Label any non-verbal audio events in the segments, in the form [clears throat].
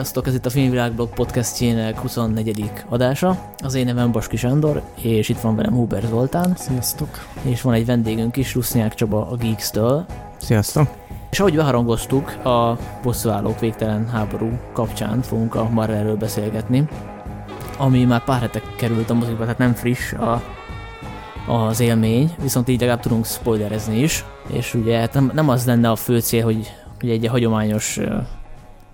Sziasztok, ez itt a Filmvilágblog podcastjének 24. adása. Az én nevem Baski Sándor, és itt van velem Huber Zoltán. Sziasztok. És van egy vendégünk is, Rusznyák Csaba a Geeks-től. Sziasztok. És ahogy beharangoztuk, a bosszúállók végtelen háború kapcsán fogunk a Marvelről beszélgetni, ami már pár hete került a mozikba, tehát nem friss a, az élmény, viszont így legalább tudunk spoilerezni is, és ugye hát nem, nem az lenne a fő cél, hogy, hogy egy hagyományos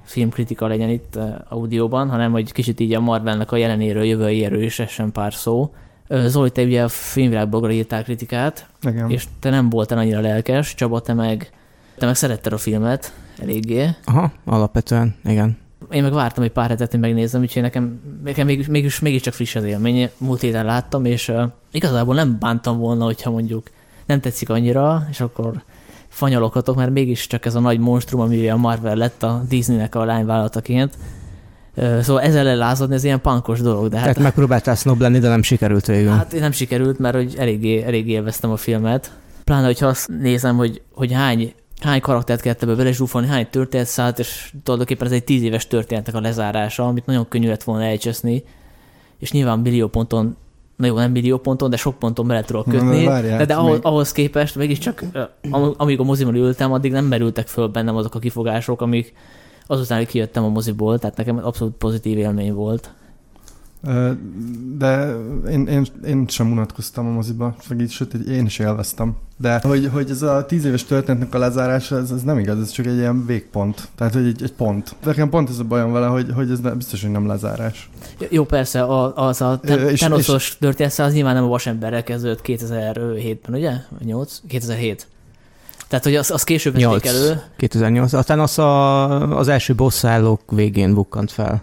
filmkritika legyen itt audióban, hanem hogy kicsit így a Marvelnek a jelenéről, jövőjéről is essen pár szó. Zoli, te ugye a filmvilágblogra írtál kritikát, Igen. és te nem voltál annyira lelkes, Csaba, te meg, te meg szeretted a filmet eléggé. Aha, alapvetően, igen. Én meg vártam egy pár hetet, hogy megnézem, úgyhogy nekem, nekem mégis, mégis, mégiscsak friss az élmény. Múlt héten láttam, és uh, igazából nem bántam volna, hogyha mondjuk nem tetszik annyira, és akkor fanyalokatok, mert mégiscsak ez a nagy monstrum, ami a Marvel lett a Disneynek a lányvállalataként. Szóval ezzel lázadni, ez ilyen pankos dolog. De hát, Tehát megpróbáltál snob lenni, de nem sikerült végül. Hát nem sikerült, mert hogy eléggé, eléggé élveztem a filmet. Pláne, hogyha azt nézem, hogy, hogy hány, hány karaktert kellett ebbe belezsúfolni, hány történet szállt, és tulajdonképpen ez egy tíz éves történetnek a lezárása, amit nagyon könnyű lett volna elcseszni, és nyilván millió ponton na jó, nem millió ponton, de sok ponton bele tudok kötni. Na, várjál, de, de ahhoz, még- ahhoz képest mégiscsak, am- amíg a moziban ültem, addig nem merültek föl bennem azok a kifogások, amik azután, hogy kijöttem a moziból, tehát nekem abszolút pozitív élmény volt. De én, én, én sem unatkoztam a moziba, meg így, sőt, én is élveztem. De hogy, hogy ez a tíz éves történetnek a lezárása, ez, ez nem igaz, ez csak egy ilyen végpont. Tehát, hogy egy, egy pont. De nekem pont ez a bajom vele, hogy, hogy ez nem, biztos, hogy nem lezárás. Jó, persze, a, az a ten, és- Thanos-os történet, az nyilván nem a vasemberrel kezdődött 2007-ben, ugye? 8? 2007. Tehát, hogy az, az később vették elő. 2008. Aztán az a, az első bosszálók végén bukkant fel.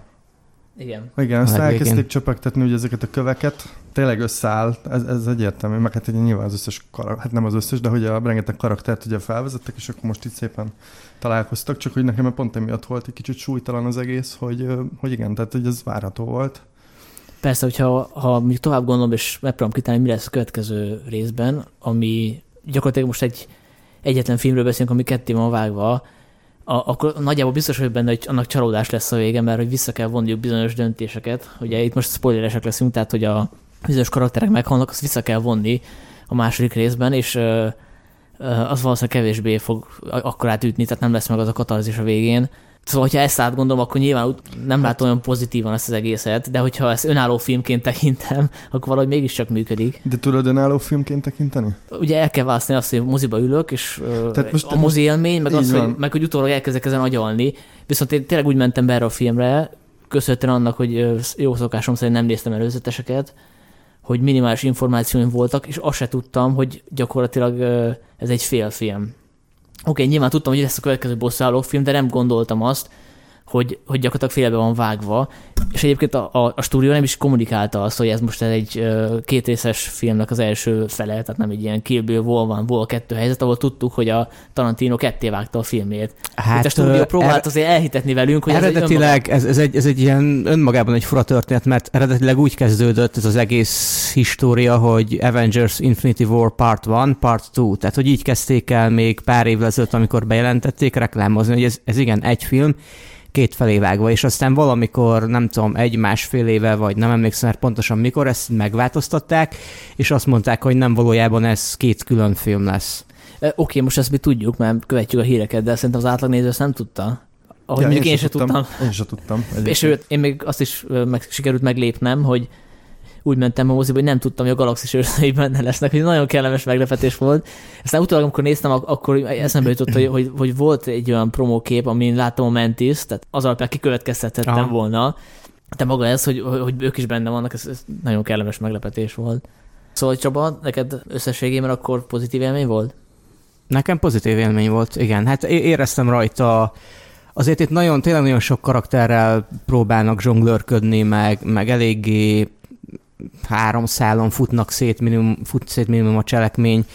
Igen. Igen, azt A legvégén. elkezdték csöpögtetni ugye ezeket a köveket, tényleg összeáll, ez, ez egyértelmű, meg hát ugye nyilván az összes, karak, hát nem az összes, de hogy a rengeteg karaktert ugye felvezettek, és akkor most itt szépen találkoztak, csak hogy nekem pont emiatt volt egy kicsit súlytalan az egész, hogy, hogy igen, tehát hogy ez várható volt. Persze, hogyha ha még tovább gondolom, és megpróbálom kitálni, mi lesz a következő részben, ami gyakorlatilag most egy egyetlen filmről beszélünk, ami ketté van vágva, a, akkor nagyjából biztos vagyok benne, hogy annak csalódás lesz a vége, mert hogy vissza kell vonniuk bizonyos döntéseket. Ugye itt most spoileresek leszünk, tehát hogy a bizonyos karakterek meghalnak, azt vissza kell vonni a második részben, és ö, ö, az valószínűleg kevésbé fog akkor átütni, tehát nem lesz meg az a katarzis a végén. Szóval, hogyha ezt átgondolom, akkor nyilván nem látom olyan pozitívan ezt az egészet, de hogyha ezt önálló filmként [laughs] tekintem, akkor valahogy mégiscsak működik. De tudod önálló filmként tekinteni? Ugye el kell választani azt, hogy moziba ülök, és Tehát most- a mozi élmény, meg az, hogy, meg hogy utólag elkezdek ezen agyalni. Viszont én tényleg úgy mentem be erre a filmre, köszönhetően annak, hogy jó szokásom szerint nem néztem előzeteseket, hogy minimális információim voltak, és azt se tudtam, hogy gyakorlatilag ez egy félfilm. Oké, okay, nyilván tudtam, hogy lesz a következő bosszáló film, de nem gondoltam azt, hogy, hogy gyakorlatilag félbe van vágva. És egyébként a, a, a stúdió nem is kommunikálta azt, hogy ez most egy két részes filmnek az első fele, tehát nem egy ilyen Kill Bill, Wall van, Wall 2 helyzet, ahol tudtuk, hogy a Tarantino ketté vágta a filmét. Hát, Itt a stúdió próbált er- azért elhitetni velünk, hogy eredetileg ez, ez, egy, ez egy ilyen önmagában egy fura történet, mert eredetileg úgy kezdődött ez az egész história, hogy Avengers Infinity War Part 1, Part 2, tehát hogy így kezdték el még pár évvel ezelőtt, amikor bejelentették reklámozni, hogy ez, ez igen, egy film, két felé vágva, és aztán valamikor, nem tudom, egy-másfél éve, vagy nem emlékszem már pontosan mikor, ezt megváltoztatták, és azt mondták, hogy nem valójában ez két külön film lesz. Oké, okay, most ezt mi tudjuk, mert követjük a híreket, de szerintem az átlagnéző ezt nem tudta. Ahogy Ja, mondjuk én, sem tudtam. Én sem tudtam. És egyébként. sőt, én még azt is meg, sikerült meglépnem, hogy úgy mentem a moziba, hogy nem tudtam, hogy a galaxis őrzői benne lesznek, hogy nagyon kellemes meglepetés volt. Aztán utólag, amikor néztem, ak- akkor eszembe jutott, hogy, hogy, hogy volt egy olyan promókép, amin láttam a Mantis, tehát az alapján kikövetkeztethettem Aha. volna. De maga ez, hogy, hogy ők is benne vannak, ez, ez nagyon kellemes meglepetés volt. Szóval Csaba, neked összességében akkor pozitív élmény volt? Nekem pozitív élmény volt, igen. Hát éreztem rajta, azért itt nagyon, tényleg nagyon sok karakterrel próbálnak zsonglőrködni, meg, meg eléggé három szálon futnak szét minimum, fut szét minimum a cselekmény,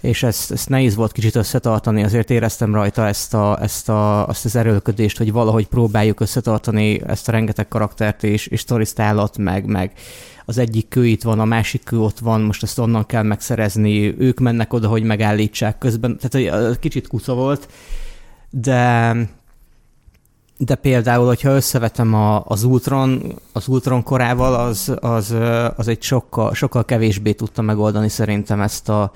és ezt, ezt nehéz volt kicsit összetartani, azért éreztem rajta ezt, a, ezt a, azt az erőlködést, hogy valahogy próbáljuk összetartani ezt a rengeteg karaktert és, és sztorisztálat, meg, meg az egyik kő itt van, a másik kő ott van, most ezt onnan kell megszerezni, ők mennek oda, hogy megállítsák közben, tehát ö, kicsit kuca volt, de de például, hogyha összevetem a, az Ultron, az Ultron korával, az, az, az egy sokkal, sokkal kevésbé tudta megoldani szerintem ezt a,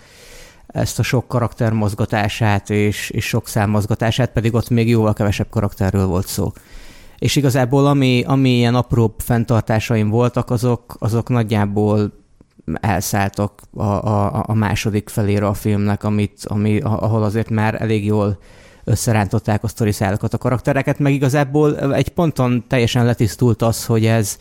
ezt a sok karakter mozgatását és, és sok szám mozgatását, pedig ott még jóval kevesebb karakterről volt szó. És igazából ami, ami ilyen apró fenntartásaim voltak, azok, azok nagyjából elszálltak a, a, a második felére a filmnek, amit, ami, ahol azért már elég jól összerántották a sztoriszálakat, a karaktereket, meg igazából egy ponton teljesen letisztult az, hogy ez,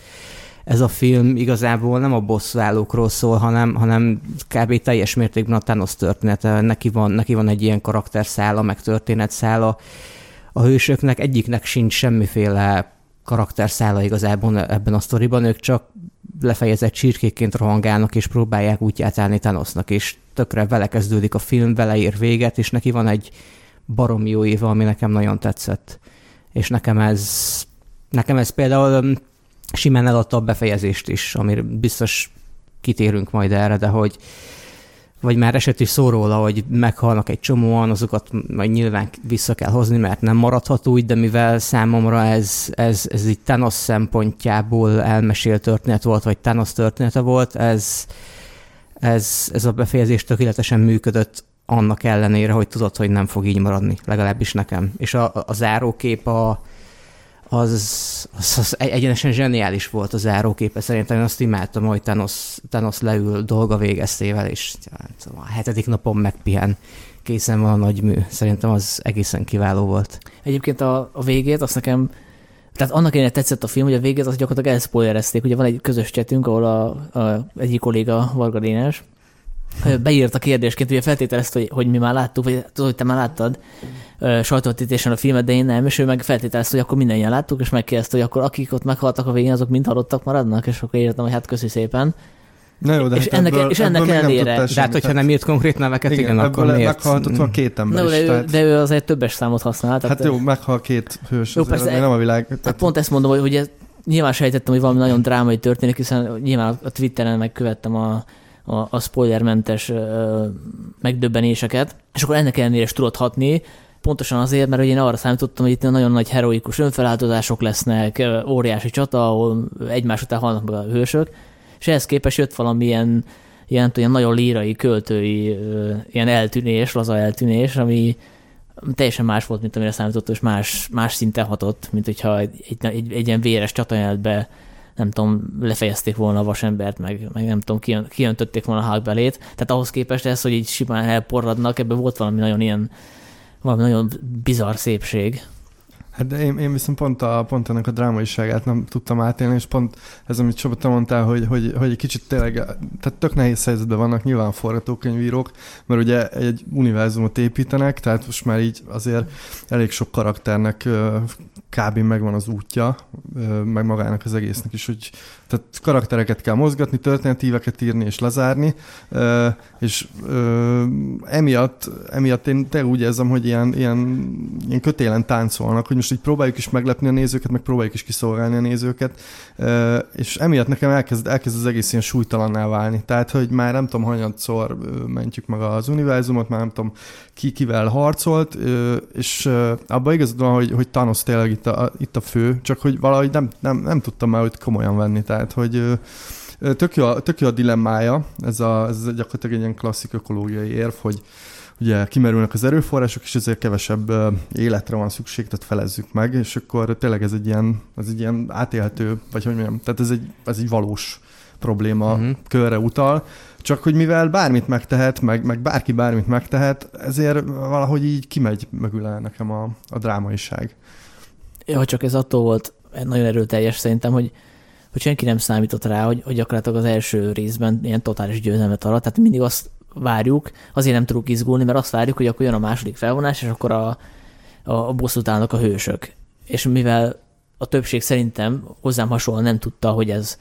ez a film igazából nem a bosszúállókról szól, hanem, hanem kb. teljes mértékben a Thanos története. Neki van, neki van egy ilyen karakterszála, meg történetszála. A hősöknek egyiknek sincs semmiféle karakterszála igazából ebben a sztoriban, ők csak lefejezett csirkékként rohangálnak, és próbálják útját állni Thanosnak, és tökre vele kezdődik a film, vele ér véget, és neki van egy barom jó éve, ami nekem nagyon tetszett. És nekem ez, nekem ez például simán eladta a befejezést is, amire biztos kitérünk majd erre, de hogy vagy már eset is szó róla, hogy meghalnak egy csomóan, azokat majd nyilván vissza kell hozni, mert nem maradhat úgy, de mivel számomra ez, ez, ez így Thanos szempontjából elmesélt történet volt, vagy Thanos története volt, ez, ez, ez a befejezés tökéletesen működött annak ellenére, hogy tudod, hogy nem fog így maradni, legalábbis nekem. És a, a zárókép a, az, az, az egyenesen zseniális volt a záróképe. Szerintem én azt imádtam, hogy Thanos, Thanos leül dolga végeztével, és a hetedik napon megpihen. Készen van a nagy mű. Szerintem az egészen kiváló volt. Egyébként a, a végét azt nekem tehát annak ellenére tetszett a film, hogy a végét azt gyakorlatilag elszpoilerezték. Ugye van egy közös csetünk, ahol a, a egyik kolléga, Varga Dénes, beírt a kérdésként, ugye feltételezte, hogy, hogy mi már láttuk, vagy tudod, hogy te már láttad sajtótítésen a filmet, de én nem, és ő meg feltételezte, hogy akkor mindannyian láttuk, és megkérdezte, hogy akkor akik ott meghaltak a végén, azok mind halottak maradnak, és akkor írtam, hogy hát köszi szépen. Na jó, de és, hát ennek, ebből, és ennek ellenére. De hát, hogyha nem írt konkrét neveket, igen, igen akkor miért? Meghaltott van két ember no, is, de, tehát... de ő azért többes számot használ. Hát jó, meghal két hős, jó, persze, nem a világ. Tehát... Hát pont ezt mondom, hogy ugye nyilván sejtettem, hogy valami nagyon drámai történik, hiszen nyilván a Twitteren megkövettem a, a, a spoilermentes megdöbbenéseket, és akkor ennek ellenére is tudod hatni, pontosan azért, mert én arra számítottam, hogy itt nagyon nagy heroikus önfeláldozások lesznek, óriási csata, ahol egymás után halnak meg a hősök, és ehhez képest jött valamilyen ilyen, ilyen nagyon lírai, költői, ilyen eltűnés, laza eltűnés, ami teljesen más volt, mint amire számítottam, és más, más szinten hatott, mint hogyha egy, egy, egy, egy ilyen véres csatajelentbe nem tudom, lefejezték volna a vasembert, meg, meg nem tudom, kijön, kijöntötték volna a hágbelét. Tehát ahhoz képest ez, hogy így simán elporradnak, ebben volt valami nagyon ilyen, valami nagyon bizarr szépség. Hát de én, én viszont pont, a, pont ennek a drámaiságát nem tudtam átélni, és pont ez, amit Csaba, te mondtál, hogy, hogy, hogy egy kicsit tényleg, tehát tök nehéz helyzetben vannak nyilván forgatókönyvírók, mert ugye egy univerzumot építenek, tehát most már így azért elég sok karakternek kb. megvan az útja, meg magának az egésznek is, hogy tehát karaktereket kell mozgatni, történetíveket írni és lezárni, és emiatt, emiatt én te úgy érzem, hogy ilyen, ilyen, ilyen kötélen táncolnak, hogy most így próbáljuk is meglepni a nézőket, meg próbáljuk is kiszolgálni a nézőket, és emiatt nekem elkezd, elkezd az egész ilyen súlytalanná válni. Tehát, hogy már nem tudom, hanyatszor mentjük meg az univerzumot, már nem tudom, ki kivel harcolt, és abban igazad van, hogy, hogy Thanos tényleg itt a, itt a fő, csak hogy valahogy nem, nem, nem tudtam már őt komolyan venni. Tehát, hogy tök jó, tök jó a dilemmája, ez, a, ez gyakorlatilag egy ilyen klasszik ökológiai érv, hogy ugye kimerülnek az erőforrások, és ezért kevesebb életre van szükség, tehát felezzük meg, és akkor tényleg ez egy ilyen, ez egy ilyen átélhető, vagy hogy mondjam, tehát ez egy, ez egy valós probléma uh-huh. körre utal, csak hogy mivel bármit megtehet, meg, meg bárki bármit megtehet, ezért valahogy így kimegy mögül el nekem a, a drámaiság. Ja, csak ez attól volt nagyon erőteljes szerintem, hogy hogy senki nem számított rá, hogy, hogy gyakorlatilag az első részben ilyen totális győzelmet alatt, tehát mindig azt várjuk, azért nem tudunk izgulni, mert azt várjuk, hogy akkor jön a második felvonás, és akkor a, a bosszút állnak a hősök. És mivel a többség szerintem hozzám hasonlóan nem tudta, hogy ez,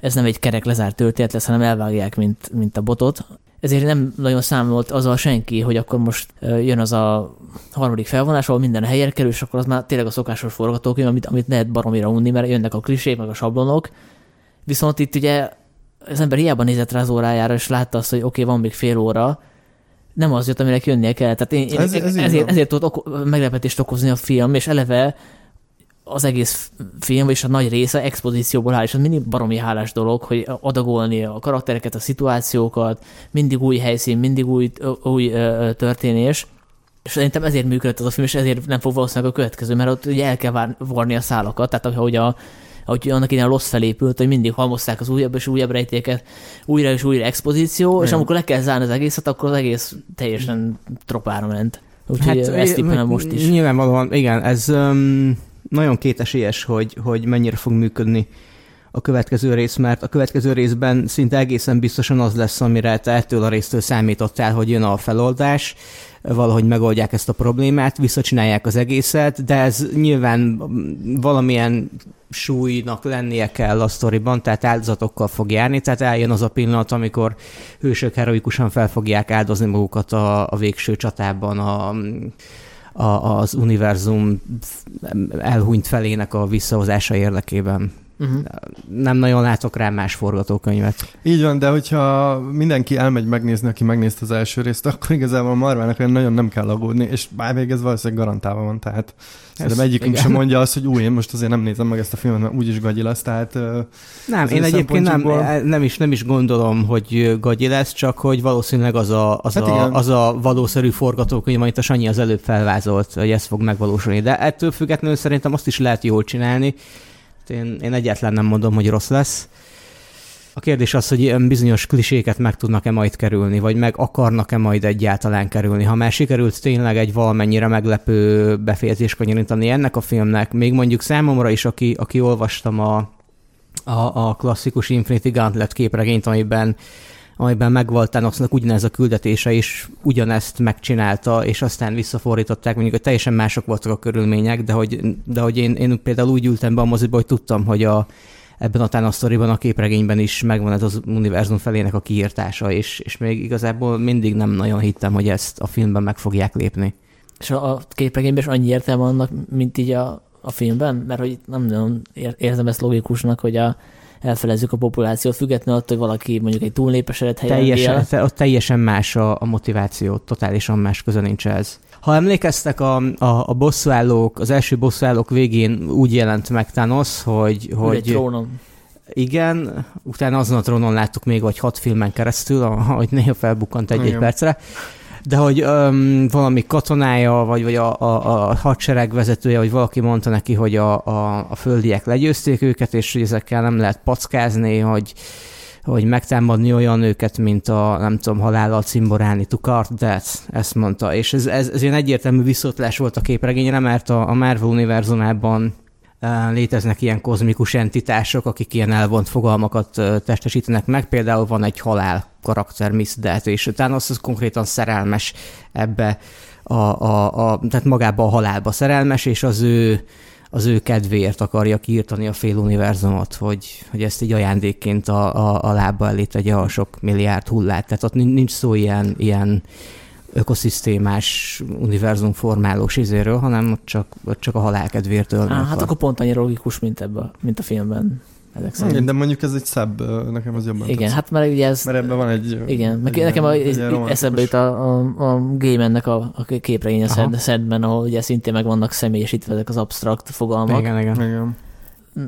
ez nem egy kerek lezárt történet lesz, hanem elvágják, mint, mint a botot, ezért nem nagyon számolt azzal senki, hogy akkor most jön az a harmadik felvonás, ahol minden helyre kerül, és akkor az már tényleg a szokásos forgatókönyv, amit, amit lehet baromira unni, mert jönnek a klisék, meg a sablonok. Viszont itt ugye az ember hiába nézett rá az órájára, és látta azt, hogy oké, okay, van még fél óra, nem az jött, aminek jönnie kell. Tehát én, én ez, ez ezért, ezért tudott oko- meglepetést okozni a film, és eleve az egész film, és a nagy része expozícióból áll, és az mindig baromi hálás dolog, hogy adagolni a karaktereket, a szituációkat, mindig új helyszín, mindig új, új történés, és szerintem ezért működött az a film, és ezért nem fog valószínűleg a következő, mert ott ugye el kell varni a szálakat, tehát ahogy a, ahogy annak innen a Lost felépült, hogy mindig halmozták az újabb és újabb rejtéket, újra és újra expozíció, Igen. és amikor le kell zárni az egészet, akkor az egész teljesen tropára ment. Úgyhogy hát, ezt tippelem most is. Nyilvánvalóan, igen, ez um, nagyon kétesélyes, hogy, hogy mennyire fog működni a következő rész, mert a következő részben szinte egészen biztosan az lesz, amire te ettől a résztől számítottál, hogy jön a feloldás, valahogy megoldják ezt a problémát, visszacsinálják az egészet, de ez nyilván valamilyen súlynak lennie kell a sztoriban, tehát áldozatokkal fog járni, tehát eljön az a pillanat, amikor hősök heroikusan fel fogják áldozni magukat a, a végső csatában a, a, az univerzum elhunyt felének a visszahozása érdekében. Uh-huh. Nem nagyon látok rá más forgatókönyvet. Így van, de hogyha mindenki elmegy megnézni, aki megnézte az első részt, akkor igazából a Marvának olyan nagyon nem kell aggódni, és bár még ez valószínűleg garantálva van, tehát ez egyikünk sem mondja azt, hogy új, én most azért nem nézem meg ezt a filmet, mert úgyis gagyi lesz, tehát... Nem, én egyébként nem, nem, is, nem is gondolom, hogy gagyi lesz, csak hogy valószínűleg az a, az, hát a, az a valószerű forgatókönyv, amit a Sanyi az előbb felvázolt, hogy ez fog megvalósulni. De ettől függetlenül szerintem azt is lehet jól csinálni, én, én egyáltalán nem mondom, hogy rossz lesz. A kérdés az, hogy ilyen bizonyos kliséket meg tudnak-e majd kerülni, vagy meg akarnak-e majd egyáltalán kerülni. Ha már sikerült tényleg egy valamennyire meglepő befejezés kanyarítani ennek a filmnek, még mondjuk számomra is, aki, aki olvastam a, a, a klasszikus Infinity Gauntlet képregényt, amiben amiben megvolt Thanosnak ugyanez a küldetése is ugyanezt megcsinálta, és aztán visszafordították, mondjuk, hogy teljesen mások voltak a körülmények, de hogy, de hogy én, én például úgy ültem be a moziba, hogy tudtam, hogy a, ebben a Thanos sztoriban, a képregényben is megvan ez az univerzum felének a kiírtása, és, és még igazából mindig nem nagyon hittem, hogy ezt a filmben meg fogják lépni. És a képregényben is annyi értelme annak, mint így a, a filmben? Mert hogy nem nagyon érzem ezt logikusnak, hogy a, elfelezzük a populációt, függetlenül attól, hogy valaki mondjuk egy túlnépesedett helyen teljesen, te, ott teljesen más a, a motiváció, totálisan más köze nincs ez. Ha emlékeztek, a, a, a bosszúállók, az első bosszúállók végén úgy jelent meg Thanos, hogy... hogy egy trónon. Igen, utána azon a trónon láttuk még vagy hat filmen keresztül, ahogy néha felbukkant egy-egy percre de hogy um, valami katonája, vagy, vagy a, a, a hadsereg vezetője, vagy valaki mondta neki, hogy a, a, a földiek legyőzték őket, és hogy ezekkel nem lehet packázni, hogy hogy megtámadni olyan őket, mint a, nem tudom, halállal cimborálni, to cart ezt mondta. És ez, ez, ez ilyen egyértelmű visszatlás volt a képregényre, mert a, a Marvel univerzumában léteznek ilyen kozmikus entitások, akik ilyen elvont fogalmakat testesítenek meg. Például van egy halál karakter, Miss Death, és utána az, konkrétan szerelmes ebbe, a, a, a, tehát magába a halálba szerelmes, és az ő az ő kedvéért akarja kiirtani a fél univerzumot, hogy, hogy ezt így ajándékként a, a, a lába elé tegye a sok milliárd hullát. Tehát ott nincs szó ilyen, ilyen ökoszisztémás, univerzum formálós izéről, hanem ott csak, ott csak a halál kedvéért Á, hát akkor pont annyira logikus, mint, ebbe, mint a filmben. Ezek szerint. Igen, de mondjuk ez egy szebb, nekem az jobban Igen, tetsz. hát mert ugye ez... Mert ebben van egy... Igen, meg nekem a, egy, eszembe jut a, a, a Game-ennek a, a képregény a szedben, ahol ugye szintén meg vannak személyesítve ezek az abstrakt fogalmak. Igen, igen. igen.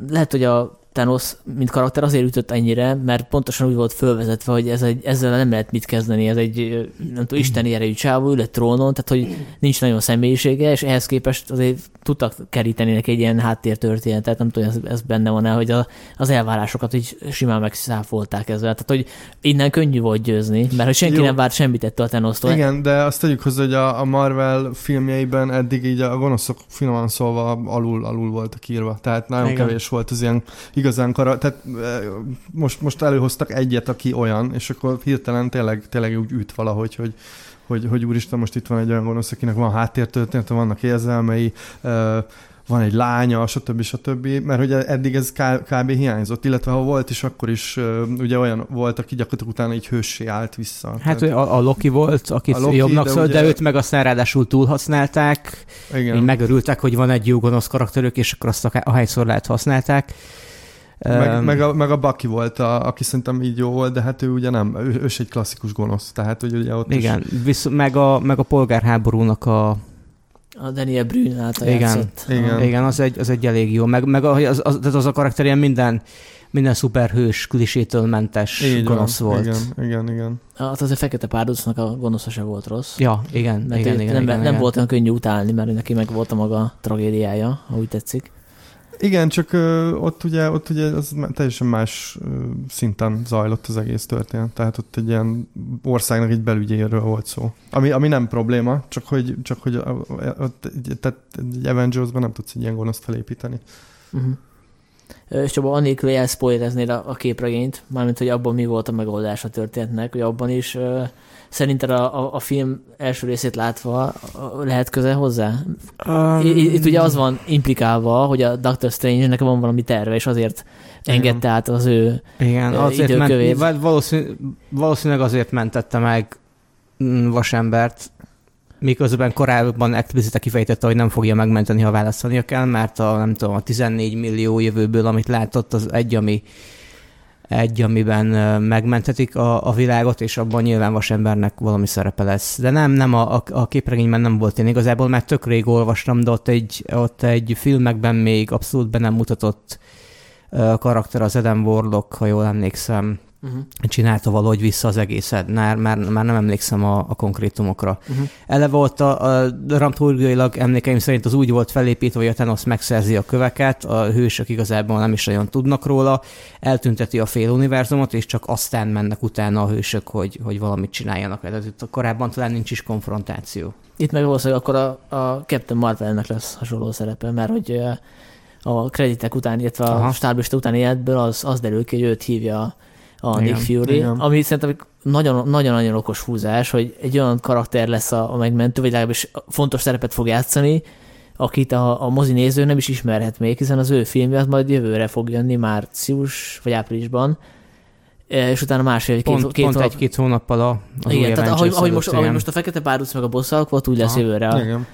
Lehet, hogy a Thanos, mint karakter azért ütött ennyire, mert pontosan úgy volt fölvezetve, hogy ez egy, ezzel nem lehet mit kezdeni, ez egy nem tudom, isteni erejű csávó, ül egy trónon, tehát hogy nincs nagyon személyisége, és ehhez képest azért tudtak keríteni neki egy ilyen háttértörténetet, nem tudom, ez, ez benne van el, hogy a, az elvárásokat így simán megszáfolták ezzel. Tehát, hogy innen könnyű volt győzni, mert hogy senki Jó. nem várt semmit ettől a Thanos-tól. Igen, de azt tegyük hozzá, hogy a, a Marvel filmjeiben eddig így a gonoszok finoman szólva alul, alul voltak írva. Tehát nagyon Igen. kevés volt az ilyen igazán kara, tehát most, most előhoztak egyet, aki olyan, és akkor hirtelen tényleg, tényleg úgy üt valahogy, hogy, hogy, hogy úristen, most itt van egy olyan gonosz, akinek van háttértörténete, vannak érzelmei, van egy lánya, stb. stb. Mert hogy eddig ez kb. hiányzott, illetve ha volt is, akkor is ugye olyan volt, aki gyakorlatilag utána így hőssé állt vissza. Hát Tehát, a, a Loki volt, akit a Loki, jobbnak szólt, de, ugye... de őt meg aztán ráadásul túlhasználták, Igen. így megörültek, hogy van egy jó gonosz karakterük, és akkor azt ahányszor lehet használták. Meg, um, meg, a, meg a Baki volt, a, aki szerintem így jó volt, de hát ő ugye nem, ő, ő egy klasszikus gonosz, tehát hogy ugye ott Igen, is... visz, meg, a, meg a polgárháborúnak a A Daniel Brühl által Igen. játszott. Igen. Igen, az egy, az egy elég jó. Meg, meg az, az, az, az a karakter ilyen minden, minden szuperhős klisétől mentes Így van. gonosz volt. Igen, igen, igen. Hát az a fekete párducnak a gonosza se volt rossz. Ja, igen, Mert igen, igen, nem, igen, nem igen. volt olyan könnyű utálni, mert neki meg volt a maga tragédiája, ha úgy tetszik. Igen, csak ö, ott ugye, ott ugye az teljesen más ö, szinten zajlott az egész történet. Tehát ott egy ilyen országnak egy belügyéről volt szó. Ami, ami nem probléma, csak hogy, csak hogy ott tehát egy Avengers-ban nem tudsz egy ilyen gonoszt felépíteni. Uh-huh. És Csaba, annélkül, hogy elszpoilereznéd a, a képregényt, mármint, hogy abban mi volt a megoldás a történetnek, hogy abban is ö, szerinted a, a, a film első részét látva lehet köze hozzá? Um, I- i- Itt ugye az van implikálva, hogy a Doctor Strange-nek van valami terve, és azért engedte át az ő... Igen, azért időkövét. ment, valószínű, valószínűleg azért mentette meg mm, Vasembert, miközben korábban explicite kifejtette, hogy nem fogja megmenteni, ha választania kell, mert a, nem tudom, a 14 millió jövőből, amit látott, az egy, ami egy, amiben megmentetik a, a világot, és abban nyilván Vasembernek valami szerepe lesz. De nem, nem, a, a, a képregényben nem volt én igazából, mert tök rég olvastam, de ott egy, ott egy filmekben még abszolút be nem mutatott karakter az Adam Warlock, ha jól emlékszem, Uh-huh. csinálta valahogy vissza az egészet. Már, már, már nem emlékszem a, a konkrétumokra. Uh-huh. Eleve ott a, a dramaturgiailag emlékeim szerint az úgy volt felépítve, hogy a Thanos megszerzi a köveket, a hősök igazából nem is nagyon tudnak róla, eltünteti a fél univerzumot, és csak aztán mennek utána a hősök, hogy, hogy valamit csináljanak. Tehát itt korábban talán nincs is konfrontáció. Itt meg valószínűleg akkor a, a Captain Marvelnek lesz hasonló szerepe, mert hogy a kreditek után, illetve a stáblista utáni életből az, az derül ki, hogy őt hívja a Igen, Nick Fury, igen. ami szerintem nagyon- nagyon-nagyon okos húzás, hogy egy olyan karakter lesz a, a megmentő, vagy legalábbis fontos szerepet fog játszani, akit a, a mozi néző nem is ismerhet még, hiszen az ő filmje az majd jövőre fog jönni március vagy áprilisban, E, és utána másfél, Pont, két, két pont hónap- egy-két hónappal az új igen, tehát ahogy, ahogy, most, ahogy most a Fekete Párduc meg a bosszalk volt, úgy lesz Aha. jövőre. Igen.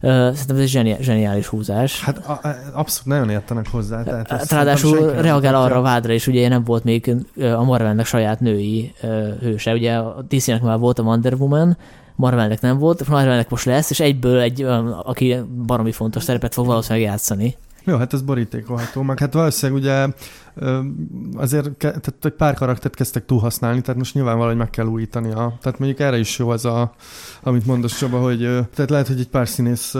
Szerintem ez egy zseni- zseniális húzás. Hát a, a, abszolút nagyon értenek hozzá. Tehát Hát Ráadásul reagál arra a vádra, és ugye nem volt még a Marvelnek saját női hőse. Ugye a DC-nek már volt a Wonder Woman, Marvelnek nem volt, Marvelnek most lesz, és egyből egy, aki baromi fontos szerepet fog valószínűleg játszani. Jó, hát ez borítékolható, meg hát valószínűleg ugye azért tehát egy pár karaktert kezdtek túl használni, tehát most nyilván valahogy meg kell újítani. A, tehát mondjuk erre is jó az a, amit mondasz Csaba, hogy tehát lehet, hogy egy pár színész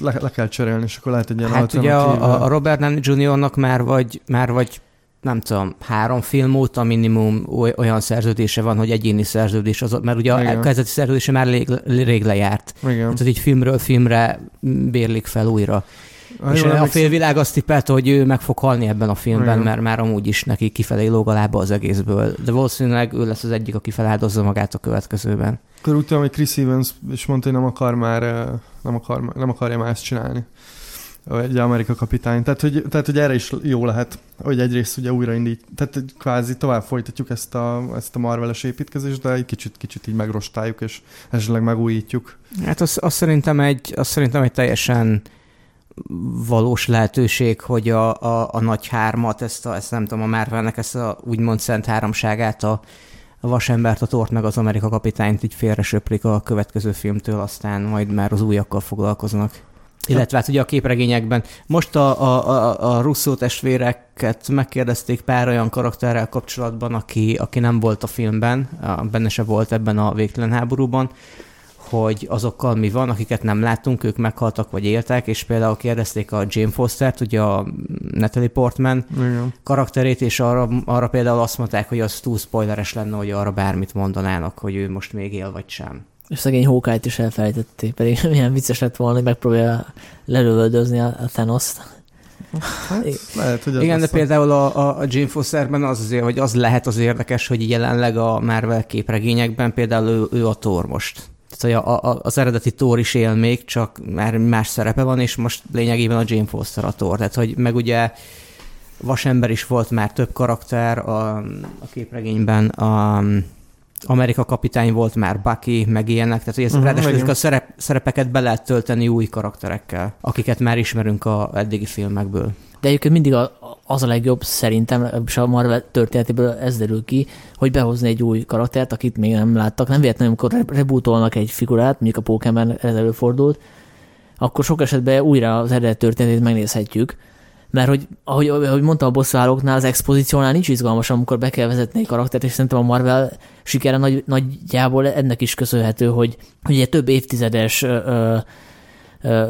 le, le kell cserélni, és akkor lehet egy ilyen Hát ugye a, a Robert Downey Jr.-nak már vagy, már vagy nem tudom, három film óta minimum oly- olyan szerződése van, hogy egyéni szerződés, az, mert ugye a Igen. kezdeti szerződése már rég, rég lejárt. Igen. Tehát így filmről filmre bérlik fel újra. Ha és jól a félvilág azt tippelte, hogy ő meg fog halni ebben a filmben, Igen. mert már amúgy is neki kifelé lóg a lába az egészből. De valószínűleg ő lesz az egyik, aki feláldozza magát a következőben. Akkor úgy tudom, hogy Chris Evans is mondta, hogy nem akar már, eh, nem, akar, nem akarja ezt csinálni. Egy Amerika kapitány. Tehát hogy, tehát, hogy erre is jó lehet, hogy egyrészt ugye újraindít, tehát kvázi tovább folytatjuk ezt a, ezt a Marveles építkezést, de egy kicsit, kicsit így megrostáljuk, és esetleg megújítjuk. Hát az, az, szerintem egy, az szerintem egy teljesen valós lehetőség, hogy a, a, a nagy hármat, ezt, a, ezt nem tudom, a Marvelnek ezt a úgymond szent háromságát, a, a vasembert, a tort meg az Amerika kapitányt így félre söprik a következő filmtől, aztán majd már az újakkal foglalkoznak. Illetve hát ugye a képregényekben. Most a, a, a, a Russo testvéreket megkérdezték pár olyan karakterrel kapcsolatban, aki, aki nem volt a filmben, benne se volt ebben a végtelen háborúban, hogy azokkal mi van, akiket nem láttunk, ők meghaltak vagy éltek, és például kérdezték a Jane Fostert, ugye a Natalie Portman Igen. karakterét, és arra, arra például azt mondták, hogy az túl spoileres lenne, hogy arra bármit mondanának, hogy ő most még él vagy sem. És szegény Hawkeye-t is elfelejtették, pedig [laughs] milyen vicces lett volna, hogy megpróbálja lelövöldözni a, a Thanos-t. Hát, lehet, hogy Igen, de például a, a, Jane Fosterben az azért, hogy az lehet az érdekes, hogy jelenleg a Marvel képregényekben például ő, ő a Thor most. Tehát hogy a, a, az eredeti Thor is él még, csak már más szerepe van, és most lényegében a Jane Foster a Thor. Tehát, hogy meg ugye Vasember is volt már több karakter a, a képregényben, a Amerika kapitány volt már Bucky, meg ilyenek, tehát hogy ez, Mhm, uh-huh, ráadásul igen. ezek a szerep, szerepeket be lehet tölteni új karakterekkel, akiket már ismerünk a eddigi filmekből. De egyébként mindig a, az a legjobb szerintem, és a Marvel történetéből ez derül ki, hogy behozni egy új karaktert, akit még nem láttak. Nem véletlenül, amikor re- rebootolnak egy figurát, mondjuk a Pokémon ez előfordult, akkor sok esetben újra az eredet történetét megnézhetjük, mert hogy, ahogy, ahogy mondtam a bosszúállóknál, az expozíciónál nincs izgalmas, amikor be kell vezetni egy karaktert, és szerintem a Marvel sikere nagy, nagyjából ennek is köszönhető, hogy ugye több évtizedes ö, ö,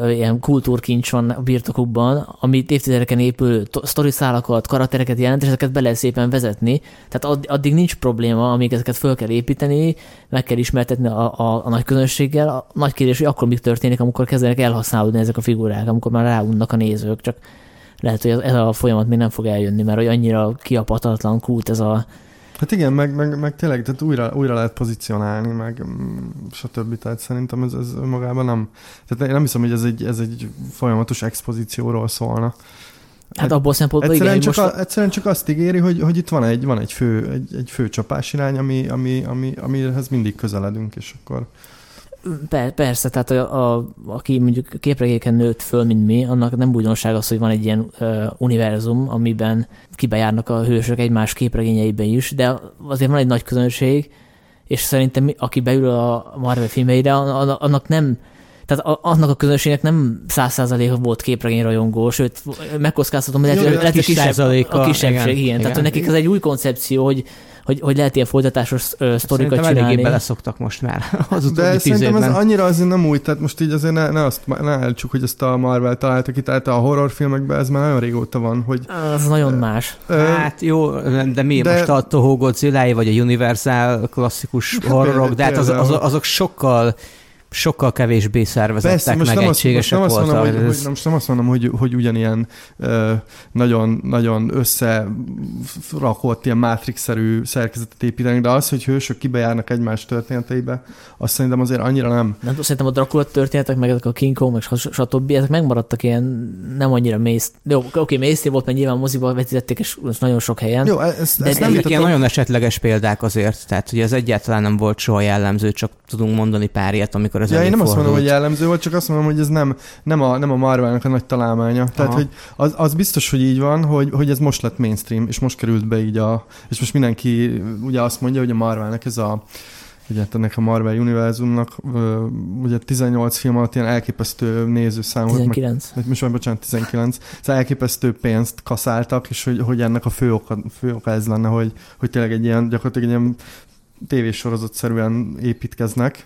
ilyen kultúrkincs van a birtokukban, amit évtizedeken épül sztoriszálakat, karaktereket jelent, és ezeket be lehet szépen vezetni. Tehát addig nincs probléma, amíg ezeket föl kell építeni, meg kell ismertetni a, a, a nagy közönséggel. A nagy kérdés, hogy akkor mi történik, amikor kezdenek elhasználódni ezek a figurák, amikor már ráunnak a nézők, csak lehet, hogy ez a folyamat még nem fog eljönni, mert hogy annyira kiapatatlan kút ez a... Hát igen, meg, meg, meg tényleg, tehát újra, újra lehet pozícionálni, meg mm, stb. Tehát szerintem ez, ez magában nem... Tehát én nem hiszem, hogy ez egy, ez egy folyamatos expozícióról szólna. Hát abból szempontból egyszerűen igen, csak, most... a, egyszerűen csak azt ígéri, hogy, hogy itt van egy, van egy fő, egy, egy fő csapás irány, ami, ami, ami, amihez mindig közeledünk, és akkor Persze, tehát a, a, aki mondjuk képregéken nőtt föl, mint mi, annak nem újdonság az, hogy van egy ilyen uh, univerzum, amiben kibejárnak a hősök egymás képregényeiben is, de azért van egy nagy közönség, és szerintem aki beül a Marvel filmeire, annak nem tehát annak a közönségnek nem száz százalék volt képregény rajongó, sőt, megkockáztatom, hogy lehet, lehet, a kisebb, a kisebbség, igen. igen. Tehát nekik ez egy új koncepció, hogy hogy, hogy lehet ilyen folytatásos uh, sztorikat csinálni. eléggé beleszoktak most már [laughs] az utóbbi De szerintem évben. ez annyira azért nem új, tehát most így azért ne, ne azt ne elcsuk, hogy ezt a Marvel találta ki, tehát a horrorfilmekben ez már nagyon régóta van, hogy... Az nagyon más. Hát jó, de mi de... most a Toho Godzilla vagy a Universal klasszikus hát horrorok, de hát az, az, azok sokkal sokkal kevésbé szervezettek, Persze, most meg nem egységesek azt, most nem voltak. Azt mondom, hogy, hogy, most nem azt mondom, hogy, hogy ugyanilyen ö, nagyon, nagyon összerakott ilyen Matrix-szerű szerkezetet építenek, de az, hogy hősök kibejárnak egymás történeteibe, azt szerintem azért annyira nem. Nem szerintem a Dracula történetek, meg ezek a King Kong, meg stb. ezek megmaradtak ilyen nem annyira mész. Jó, oké, mész volt, mert nyilván moziba vetítették, és nagyon sok helyen. Jó, ezt, de, ezt nem ilyen nagyon esetleges példák azért, tehát hogy ez egyáltalán nem volt soha jellemző, csak tudunk mondani pár ilyet, amikor amikor ez ja, én nem fordult. azt mondom, hogy jellemző volt, csak azt mondom, hogy ez nem, nem a, nem a Marvelnek a nagy találmánya. Aha. Tehát, hogy az, az, biztos, hogy így van, hogy, hogy ez most lett mainstream, és most került be így a, és most mindenki ugye azt mondja, hogy a Marvelnek ez a ugye hát ennek a Marvel univerzumnak ugye 18 film alatt ilyen elképesztő nézőszámot. 19. Meg, most már bocsánat, 19. Szóval elképesztő pénzt kaszáltak, és hogy, hogy ennek a fő oka, fő oka ez lenne, hogy, hogy tényleg egy ilyen, gyakorlatilag egy ilyen tévésorozatszerűen építkeznek,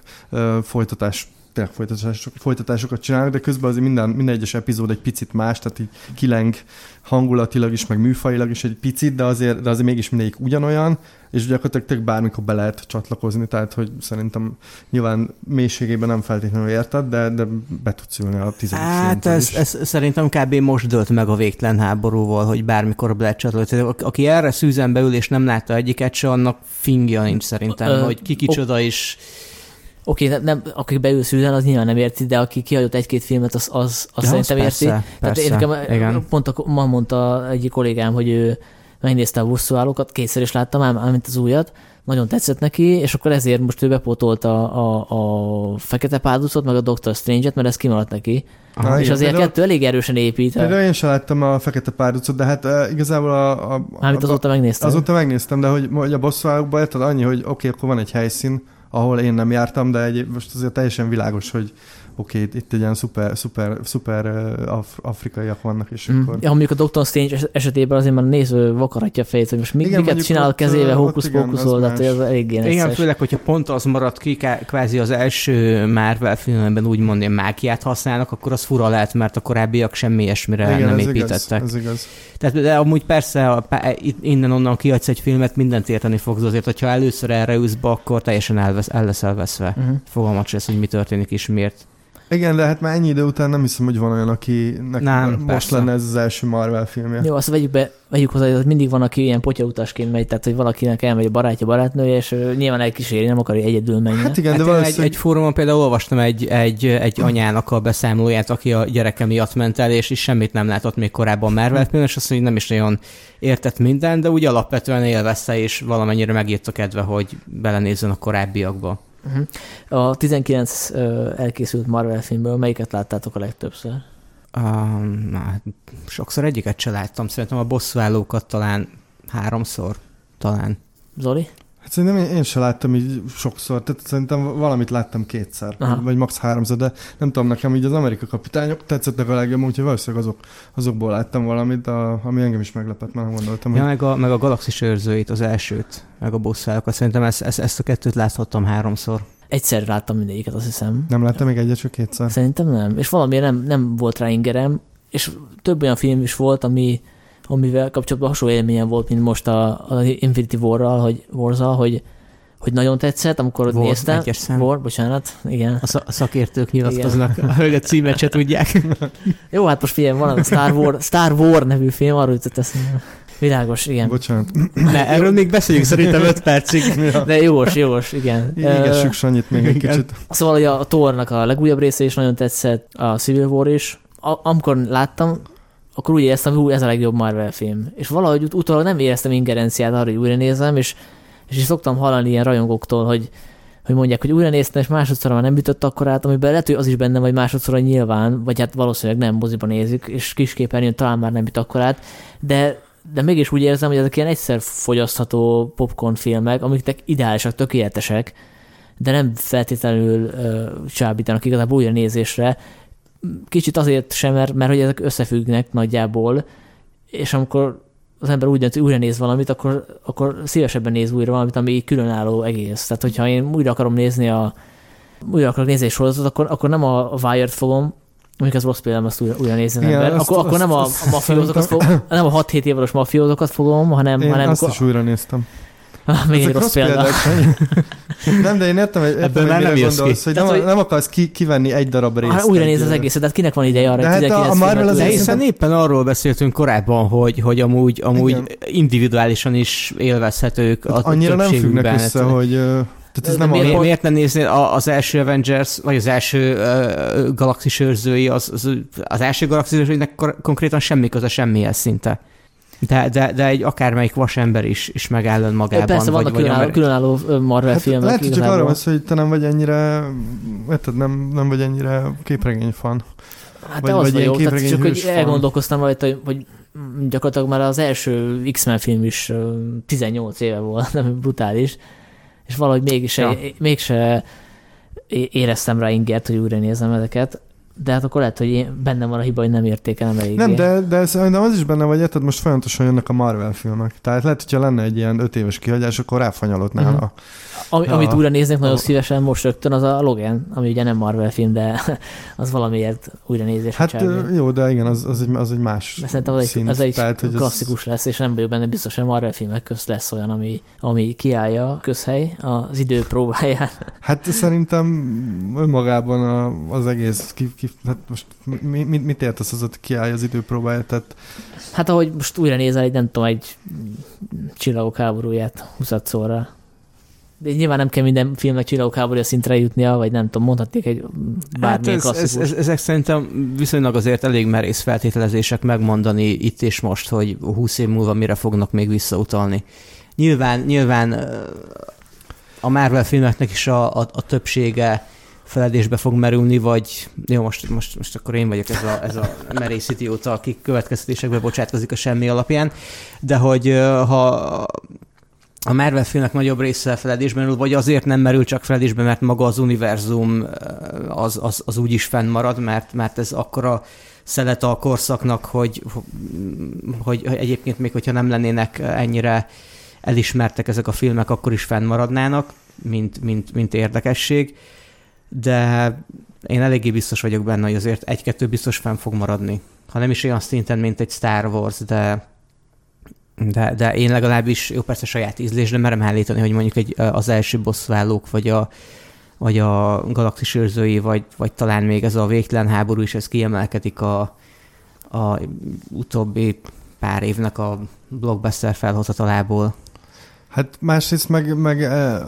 folytatás tényleg folytatások, folytatásokat csinálnak, de közben azért minden, minden egyes epizód egy picit más, tehát így kileng hangulatilag is, meg műfajilag is egy picit, de azért, de azért mégis mindegyik ugyanolyan, és gyakorlatilag tök bármikor be lehet csatlakozni, tehát hogy szerintem nyilván mélységében nem feltétlenül érted, de, de be tudsz ülni a tizedik Hát ez, ez, szerintem kb. most dölt meg a végtelen háborúval, hogy bármikor be lehet csatlakozni. Aki erre szűzen beül és nem látta egyiket se, annak fingja nincs szerintem, Ö, hogy ki kicsoda is Oké, okay, nem, aki beül szűzen, az nyilván nem érti, de aki kiadott egy-két filmet, az, az, az ja, szerintem az érti. Persze, Tehát én nekem, igen. pont a, ma mondta egyik kollégám, hogy ő megnézte a bosszúállókat, kétszer is láttam ám, mint az újat, nagyon tetszett neki, és akkor ezért most ő bepótolta a, a, a Fekete Pálducot, meg a Doctor Strange-et, mert ez kimaradt neki. Aha, és igen, azért a kettő elég erősen épít. Például én sem láttam a Fekete Párducot, de hát uh, igazából a... a Mármint azóta megnéztem. Azóta megnéztem, de hogy, hogy a bosszúállókban érted annyi, hogy oké, okay, akkor van egy helyszín, ahol én nem jártam, de egy, most azért teljesen világos, hogy oké, okay, itt egy ilyen szuper, szuper, szuper af- afrikaiak vannak, és mm. akkor... Ja, mondjuk a Doctor Strange esetében azért már néző vakaratja a fejét, hogy most igen, miket csinál a kezével, hókusz-pókuszol, tehát ez eléggé Igen, főleg, hogyha pont az marad ki, kvázi az első Marvel filmben úgymond ilyen mágiát használnak, akkor az fura lehet, mert a korábbiak semmi ilyesmire igen, nem ez építettek. Igaz, ez igaz. Tehát de amúgy persze innen-onnan kiadsz egy filmet, mindent érteni fogsz azért, hogyha először erre ülsz be, akkor teljesen elvesz, el leszel veszve. Uh-huh. Fogalmat lesz, hogy mi történik és miért. Igen, de hát már ennyi idő után nem hiszem, hogy van olyan, akinek nem, most persze. lenne ez az első Marvel filmje. Jó, azt vegyük, be, vegyük hozzá, hogy mindig van, aki ilyen potyautasként megy, tehát hogy valakinek elmegy a barátja, barátnője, és nyilván elkíséri, nem akar egyedül menni. Hát igen, hát de valószínűleg... egy, egy fórumon például olvastam egy, egy, egy anyának a beszámolóját, aki a gyereke miatt ment el, és is semmit nem látott még korábban Marvel film, és azt mondja, hogy nem is nagyon értett minden, de úgy alapvetően élvezte, és valamennyire megírta kedve, hogy belenézzen a korábbiakba. Uh-huh. A 19 uh, elkészült Marvel filmből melyiket láttátok a legtöbbször? Um, na, sokszor egyiket se láttam. Szerintem a bosszúállókat talán háromszor, talán. Zoli? Hát szerintem én, én sem láttam így sokszor, tehát szerintem valamit láttam kétszer, Aha. vagy max. háromszor, de nem tudom, nekem így az Amerika kapitányok tetszettek a legjobban, úgyhogy valószínűleg azok, azokból láttam valamit, a, ami engem is meglepett, mert nem gondoltam. Ja, hogy... meg a, meg a galaxis őrzőit, az elsőt, meg a bosszályokat, szerintem ezt, ezt, ezt a kettőt láthattam háromszor. Egyszer láttam mindegyiket, azt hiszem. Nem láttam még egyet, csak kétszer? Szerintem nem. És valamiért nem, nem volt rá ingerem, és több olyan film is volt, ami, amivel kapcsolatban hasonló élményem volt, mint most a, a Infinity War-ral, hogy, wars hogy, hogy nagyon tetszett, amikor War, néztem. War, bocsánat, igen. A, a szakértők nyilatkoznak, hogy a címet se tudják. [laughs] Jó, hát most figyelj, van a Star War, Star War nevű film, arról jutott eszembe. Világos, igen. Bocsánat. Ne, erről még beszéljük szerintem 5 percig. [laughs] De jogos, jogos, igen. Égessük Sanyit még egy kicsit. Szóval hogy a Thornak a legújabb része is nagyon tetszett, a Civil War is. A, amikor láttam, akkor úgy éreztem, hogy ez a legjobb Marvel film. És valahogy ut- utólag nem éreztem ingerenciát arra, hogy újra nézem, és, és is szoktam hallani ilyen rajongóktól, hogy, hogy mondják, hogy újra néztem, és másodszor már nem ütött akkor át, amiben lehet, hogy az is benne, vagy másodszor nyilván, vagy hát valószínűleg nem moziban nézik, és kisképernyőn talán már nem üt akkor át, de de mégis úgy érzem, hogy ezek ilyen egyszer fogyasztható popcorn filmek, amiknek ideálisak, tökéletesek, de nem feltétlenül uh, csábítanak igazából újra nézésre. Kicsit azért sem, mert, mert hogy ezek összefüggnek nagyjából, és amikor az ember úgy dönt, hogy újra néz valamit, akkor, akkor szívesebben néz újra valamit, ami különálló egész. Tehát, hogyha én újra akarom nézni a újra akarok nézni egy sorozatot, akkor, akkor nem a Wired fogom, Mondjuk ez rossz például, azt újra, újra nézni Igen, ember. Azt, akkor, azt, akkor nem a, a mafiózokat fogom, nem a 6-7 éves mafiózokat fogom, hanem... Én hanem azt akkor... is újra néztem. Ah, még egy rossz példa. [laughs] nem, de én értem, hogy, értem, Ebből hogy nem gondolsz, hogy, nem, hogy nem akarsz ki, kivenni egy darab részt. Hát újra néz az egészet, tehát kinek van ideje arra, de hát a, a Marvel az hiszen éppen arról beszéltünk korábban, hogy, hogy amúgy, amúgy individuálisan is élvezhetők hát a Annyira nem függnek össze, hogy tehát ez nem miért, a... miért nem nézni az első Avengers, vagy az első uh, galaxis őrzői, az, az, az első galaxis őrzőinek konkrétan semmi köze semmihez szinte. De, de, de egy akármelyik vasember is, is megáll magában. Persze vagy, vannak vagy különálló, különálló Marvel hát filmek. Lehet, hogy csak arra van hogy te nem vagy ennyire, érted, nem, nem vagy ennyire képregény fan. Hát vagy, de az vagy vagyok, tehát csak hogy elgondolkoztam rajta, hogy, hogy gyakorlatilag már az első X-Men film is 18 éve volt, [laughs] nem brutális és valahogy mégse, ja. mégse éreztem rá ingert, hogy újra nézem ezeket. De hát akkor lehet, hogy én, bennem van a hiba, hogy nem értékelem elég. Nem, de, de szerintem az is benne vagy, érted, most folyamatosan jönnek a Marvel filmek. Tehát lehet, hogyha lenne egy ilyen öt éves kihagyás, akkor ráfanyalott nála. Uh-huh. Ami, a, amit újra néznék nagyon a, szívesen most rögtön, az a Logan, ami ugye nem Marvel film, de [laughs] az valamiért újra nézés. Hát csábni. jó, de igen, az, az, egy, az egy más de szerintem az szint, egy, az egy tehát, hogy klasszikus ez... lesz, és nem vagyok benne biztos, hogy Marvel filmek közt lesz olyan, ami, ami kiállja a közhely az idő próbáján. Hát szerintem önmagában a, az egész, ki, ki, hát most mi, mit, mit értesz az, hogy kiállja az idő próbáját? Tehát... Hát ahogy most újra nézel egy, nem tudom, egy csillagok háborúját 20 szóra de nyilván nem kell minden filmnek csillagok háborúja szintre jutnia, vagy nem tudom, mondhatnék egy bármilyen hát ez, ez, ez, ezek szerintem viszonylag azért elég merész feltételezések megmondani itt és most, hogy 20 év múlva mire fognak még visszautalni. Nyilván, nyilván a Marvel filmeknek is a, a, a többsége feledésbe fog merülni, vagy jó, most, most, most akkor én vagyok ez a, ez a merész idióta, aki következtetésekbe bocsátkozik a semmi alapján, de hogy ha a Marvel filmek nagyobb része feledésben merül, vagy azért nem merül csak feledésbe, mert maga az univerzum az, az, az úgy is fennmarad, mert, mert ez akkora szelet a korszaknak, hogy, hogy, egyébként még hogyha nem lennének ennyire elismertek ezek a filmek, akkor is fennmaradnának, mint, mint, mint érdekesség. De én eléggé biztos vagyok benne, hogy azért egy-kettő biztos fenn fog maradni. Ha nem is olyan szinten, mint egy Star Wars, de, de, de én legalábbis, jó persze saját ízlésre merem állítani, hogy mondjuk egy, az első bosszválók, vagy a, vagy a galaxis őrzői, vagy, vagy talán még ez a végtelen háború is, ez kiemelkedik a, a utóbbi pár évnek a blockbuster felhozatalából. Hát másrészt meg, meg eh,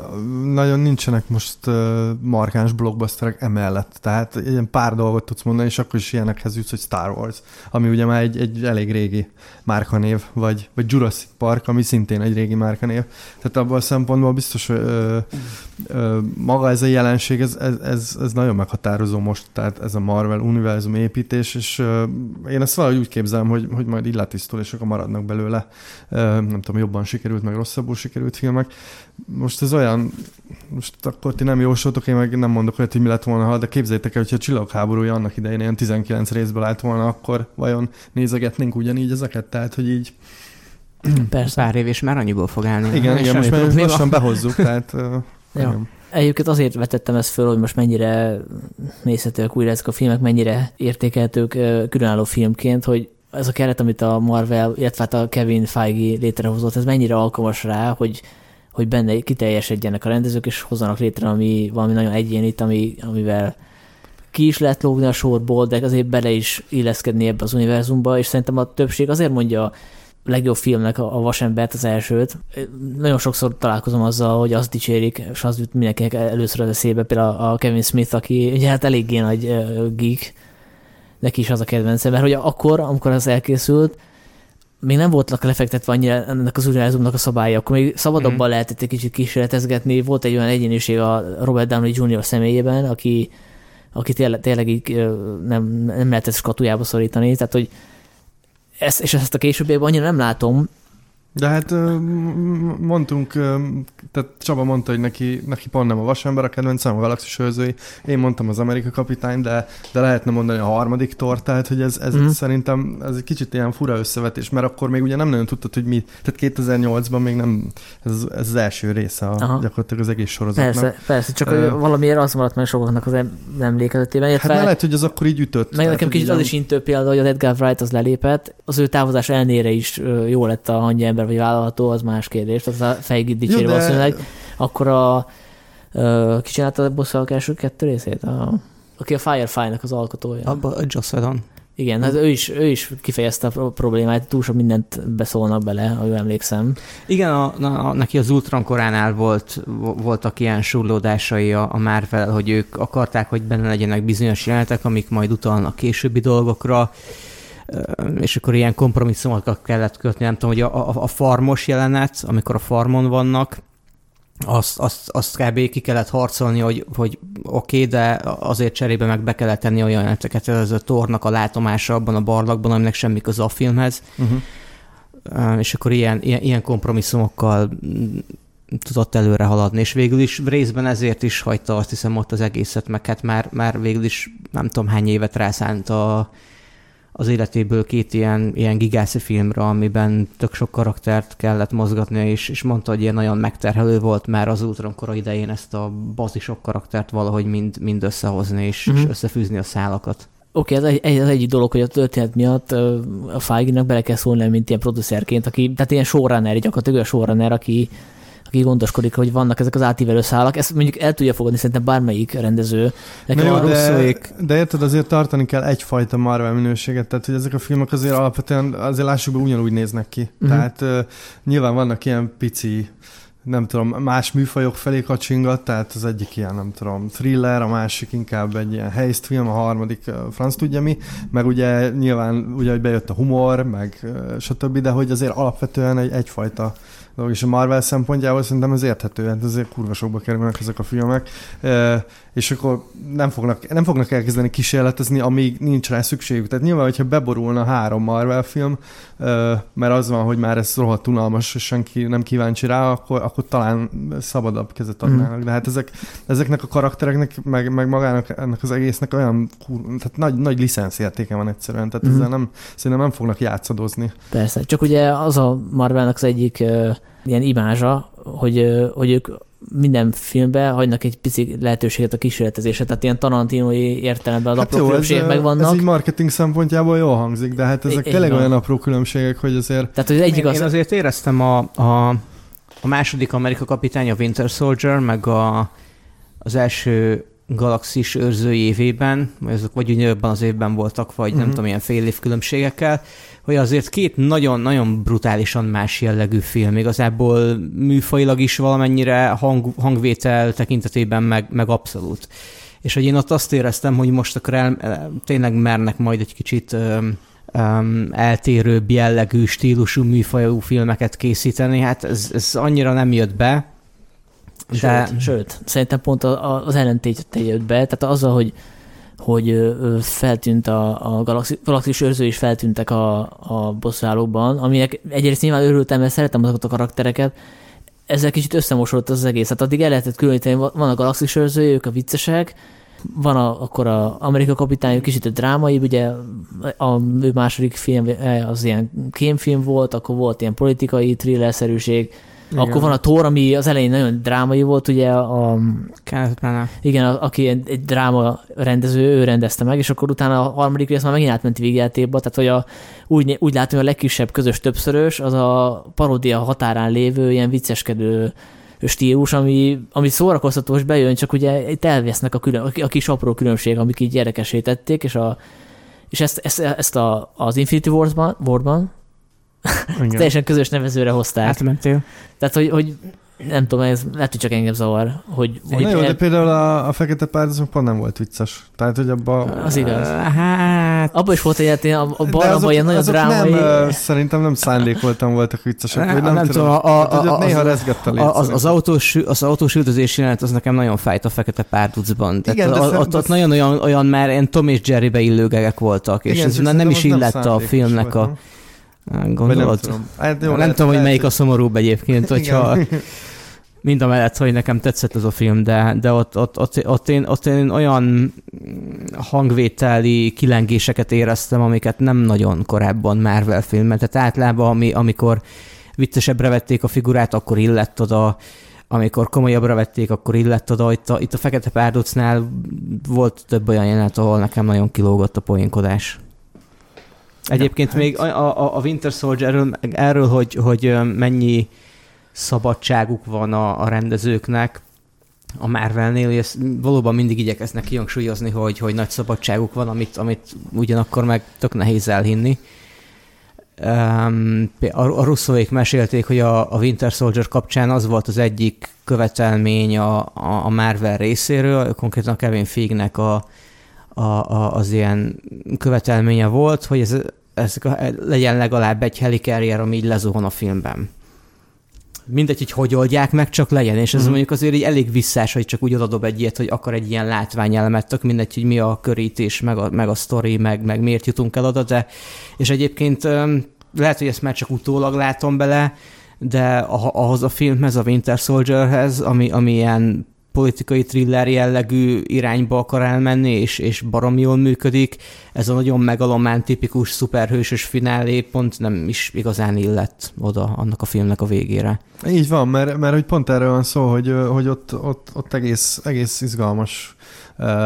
nagyon nincsenek most eh, markáns blockbusterek emellett. Tehát ilyen pár dolgot tudsz mondani, és akkor is ilyenekhez jutsz, hogy Star Wars, ami ugye már egy, egy elég régi márkanév, vagy, vagy Jurassic Park, ami szintén egy régi márkanév. Tehát abban a szempontból biztos, hogy ö, ö, maga ez a jelenség, ez, ez, ez, ez nagyon meghatározó most, tehát ez a Marvel univerzum építés, és ö, én ezt valahogy úgy képzelem, hogy, hogy majd így letisztul, és akkor maradnak belőle. Ö, nem tudom, jobban sikerült, meg rosszabbul sikerült, sikerült filmek. Most ez olyan, most akkor ti nem jósoltok, én meg nem mondok olyat, hogy mi lett volna, de képzeljétek el, hogyha a csillagháborúja annak idején ilyen 19 részből állt volna, akkor vajon nézegetnénk ugyanígy ezeket? Tehát, hogy így [clears throat] Persze. Pár év és már annyiból fog állni. Igen, igen most már lassan behozzuk, tehát... [laughs] Uh, ja. Egyébként azért vetettem ezt föl, hogy most mennyire nézhetőek újra ezek a filmek, mennyire értékeltők különálló filmként, hogy ez a keret, amit a Marvel, illetve hát a Kevin Feige létrehozott, ez mennyire alkalmas rá, hogy, hogy benne kiteljesedjenek a rendezők, és hozzanak létre ami, valami nagyon egyénit, ami, amivel ki is lehet lógni a sorból, de azért bele is illeszkedni ebbe az univerzumba, és szerintem a többség azért mondja legjobb filmnek a, Vasembert, az elsőt. Nagyon sokszor találkozom azzal, hogy azt dicsérik, és az jut mindenkinek először az eszébe, például a Kevin Smith, aki ugye hát eléggé nagy geek, neki is az a kedvence, mert hogy akkor, amikor az elkészült, még nem voltak lefektetve annyira ennek az univerzumnak a szabálya, akkor még szabadabban mm-hmm. lehetett egy kicsit kísérletezgetni. Volt egy olyan egyéniség a Robert Downey Jr. személyében, aki, aki tényleg, tényleg így nem, nem lehetett skatujába szorítani, tehát hogy ezt, és ezt a későbbiekben annyira nem látom, de hát mondtunk, tehát Csaba mondta, hogy neki, neki pont nem a vasember a kedvencem, a galaxis őrzői. Én mondtam az Amerika kapitány, de, de lehetne mondani a harmadik tor, tehát hogy ez, ez mm. szerintem ez egy kicsit ilyen fura összevetés, mert akkor még ugye nem nagyon tudtad, hogy mi, tehát 2008-ban még nem, ez, ez az első része a, Aha. gyakorlatilag az egész sorozatnak. Persze, persze, csak uh, valamiért az maradt meg sokaknak az emlékezetében. Hát lehet, hogy az akkor így ütött. Meg nekem kicsit az is intő példa, hogy az Edgar Wright az lelépett, az ő távozás elnére is jó lett a hangja ember vagy vállalható, az más kérdés, az a fejgit dicsérő de... valószínűleg. Akkor a uh, ki csinálta a bosszalak első kettő részét? A, aki a Firefly-nak az alkotója. Abba a Joss Whedon. Igen, hát ő is, ő is kifejezte a problémát, túl sok mindent beszólnak bele, ha jól emlékszem. Igen, a, a, neki az Ultron koránál volt, voltak ilyen surlódásai a, a Marvel, hogy ők akarták, hogy benne legyenek bizonyos jelenetek, amik majd utalnak későbbi dolgokra, és akkor ilyen kompromisszumokat kellett kötni, nem tudom, hogy a, a, a farmos jelenet, amikor a farmon vannak, azt, azt, azt kb. ki kellett harcolni, hogy, hogy oké, okay, de azért cserébe meg be kellett tenni olyan jeleneteket, ez a tornak a látomása abban a barlagban, aminek semmi köze a filmhez. Uh-huh. És akkor ilyen, ilyen, ilyen kompromisszumokkal tudott előre haladni, és végül is részben ezért is hagyta azt hiszem ott az egészet, meg hát már, már végül is nem tudom hány évet rászánt a, az életéből két ilyen, ilyen gigászi filmre, amiben tök sok karaktert kellett mozgatni, és, és mondta, hogy ilyen nagyon megterhelő volt már az Ultron kora idején ezt a bazisok karaktert valahogy mind, mind összehozni, és, uh-huh. és összefűzni a szálakat. Oké, okay, ez egy, az egyik dolog, hogy a történet miatt a Feige-nak bele kell szólni, mint ilyen producerként, aki, tehát ilyen showrunner, gyakorlatilag olyan showrunner, aki, aki gondoskodik, hogy vannak ezek az átívelő szálak. Ezt mondjuk el tudja fogadni szerintem bármelyik rendező. Nekem jó, a de, de érted, azért tartani kell egyfajta Marvel minőséget, tehát hogy ezek a filmek azért alapvetően, azért lássuk be, ugyanúgy néznek ki. Uh-huh. Tehát uh, nyilván vannak ilyen pici nem tudom, más műfajok felé kacsingat, tehát az egyik ilyen, nem tudom, thriller, a másik inkább egy ilyen heist film, a harmadik uh, franc tudja mi, meg ugye nyilván ugye, hogy bejött a humor, meg uh, stb., de hogy azért alapvetően egy, egyfajta dolog, és a Marvel szempontjából szerintem ez érthető, hát azért kurva sokba kerülnek ezek a filmek, és akkor nem fognak, nem fognak elkezdeni kísérletezni, amíg nincs rá szükségük. Tehát nyilván, hogyha beborulna három Marvel film, mert az van, hogy már ez rohadt unalmas, és senki nem kíváncsi rá, akkor, akkor talán szabadabb kezet adnának. Mm. De hát ezek, ezeknek a karaktereknek, meg, meg magának ennek az egésznek olyan tehát nagy, nagy licenszértéke van egyszerűen, tehát mm. ezzel nem, szerintem nem fognak játszadozni. Persze, csak ugye az a Marvelnek az egyik uh, ilyen imázsa, hogy, hogy ők minden filmben hagynak egy pici lehetőséget a kísérletezésre, tehát ilyen tarantinói értelemben az hát apró jó, különbségek ez, megvannak. Ez így marketing szempontjából jól hangzik, de hát ezek tényleg olyan apró különbségek, hogy azért... Tehát, hogy egyik az... Én azért éreztem a, a, a második Amerika kapitány, a Winter Soldier, meg a, az első galaxis őrzői évében, vagy azok vagy ugyanabban az évben voltak, vagy uh-huh. nem mhm. tudom, ilyen fél év különbségekkel, hogy azért két nagyon-nagyon brutálisan más jellegű film, igazából műfajilag is valamennyire hang, hangvétel tekintetében meg, meg abszolút. És hogy én ott azt éreztem, hogy most akkor el, tényleg mernek majd egy kicsit um, um, eltérőbb jellegű, stílusú, műfajú filmeket készíteni, hát ez, ez annyira nem jött be, de... Sőt, sőt, szerintem pont az ellentét jött be, tehát azzal, hogy hogy feltűnt a, a galaxis, galaxis őrző is feltűntek a, a bosszálókban, aminek egyrészt nyilván örültem, mert szeretem azokat a karaktereket, ezzel kicsit összemosott az egész. Hát addig el lehetett különíteni, van a galaxis őrzői, ők a viccesek, van a, akkor a Amerika kapitány, kicsit a drámai, ugye a ő második film az ilyen kémfilm volt, akkor volt ilyen politikai thrillerszerűség, igen. Akkor van a Thor, ami az elején nagyon drámai volt, ugye a... Igen, a, aki egy, egy dráma rendező, ő rendezte meg, és akkor utána a harmadik rész már megint átment végjátékba, tehát hogy a, úgy, úgy látom, hogy a legkisebb közös többszörös, az a paródia határán lévő, ilyen vicceskedő stílus, ami, ami szórakoztató, és bejön, csak ugye itt elvesznek a, külön, a kis apró különbség, amik így gyerekesítették, és, a, és ezt, ezt, ezt a, az Infinity Wars-ban, War-ban teljesen közös nevezőre hozták. Átmentél. Tehát, hogy, hogy nem tudom, ez lehet, hogy csak engem zavar. Hogy, hogy Na jó, de például a, a fekete pártozók pont nem volt vicces. Tehát, hogy abba... Az igaz. Hát... Abban is volt egy a, a balra ilyen nagyon drámai... Nem, szerintem nem szándékoltam voltak viccesek. Nem, nem tudom, a, a, a, néha rezgett a az, az, autós, az autós üldözés jelenet az nekem nagyon fájt a fekete párducban. Igen, de ott, ott, nagyon olyan, olyan már ilyen Tom és Jerry beillőgegek voltak, és igen, ez nem is illett a filmnek a... Gondolod? Nem tudom, hát, jó, nem lehet, tudom hogy melyik a szomorúbb egyébként, [laughs] hogyha mind a mellett, hogy nekem tetszett ez a film, de, de ott, ott, ott, ott, én, ott én olyan hangvételi kilengéseket éreztem, amiket nem nagyon korábban Marvel filmben. Tehát általában, ami, amikor viccesebbre vették a figurát, akkor illett oda, amikor komolyabbra vették, akkor illett oda. Itt a, itt a Fekete Párducnál volt több olyan jelenet, ahol nekem nagyon kilógott a poénkodás. Egyébként ja, még hát- a, a, Winter Soldier-ről, erről, hogy, hogy mennyi szabadságuk van a, a rendezőknek, a Marvelnél, és valóban mindig igyekeznek kihangsúlyozni, hogy, hogy nagy szabadságuk van, amit, amit ugyanakkor meg tök nehéz elhinni. Um, a, a Russoék mesélték, hogy a, a Winter Soldier kapcsán az volt az egyik követelmény a, a, a Marvel részéről, konkrétan Kevin Feignek a, a, a, az ilyen követelménye volt, hogy ez, ez legyen legalább egy helicarrier, ami így lezuhon a filmben. Mindegy, hogy hogy oldják meg, csak legyen, és ez uh-huh. mondjuk azért így elég visszás, hogy csak úgy odadob egy ilyet, hogy akar egy ilyen látványelemet, tök mindegy, hogy mi a körítés, meg a, meg a sztori, meg, meg miért jutunk el oda, de és egyébként lehet, hogy ezt már csak utólag látom bele, de ahhoz a filmhez, a Winter Soldierhez, ami, ami ilyen politikai thriller jellegű irányba akar elmenni, és, és barom jól működik. Ez a nagyon megalomán, tipikus szuperhősös finálé pont nem is igazán illett oda annak a filmnek a végére. Így van, mert, mert hogy pont erről van szó, hogy, hogy ott, ott, ott egész, egész izgalmas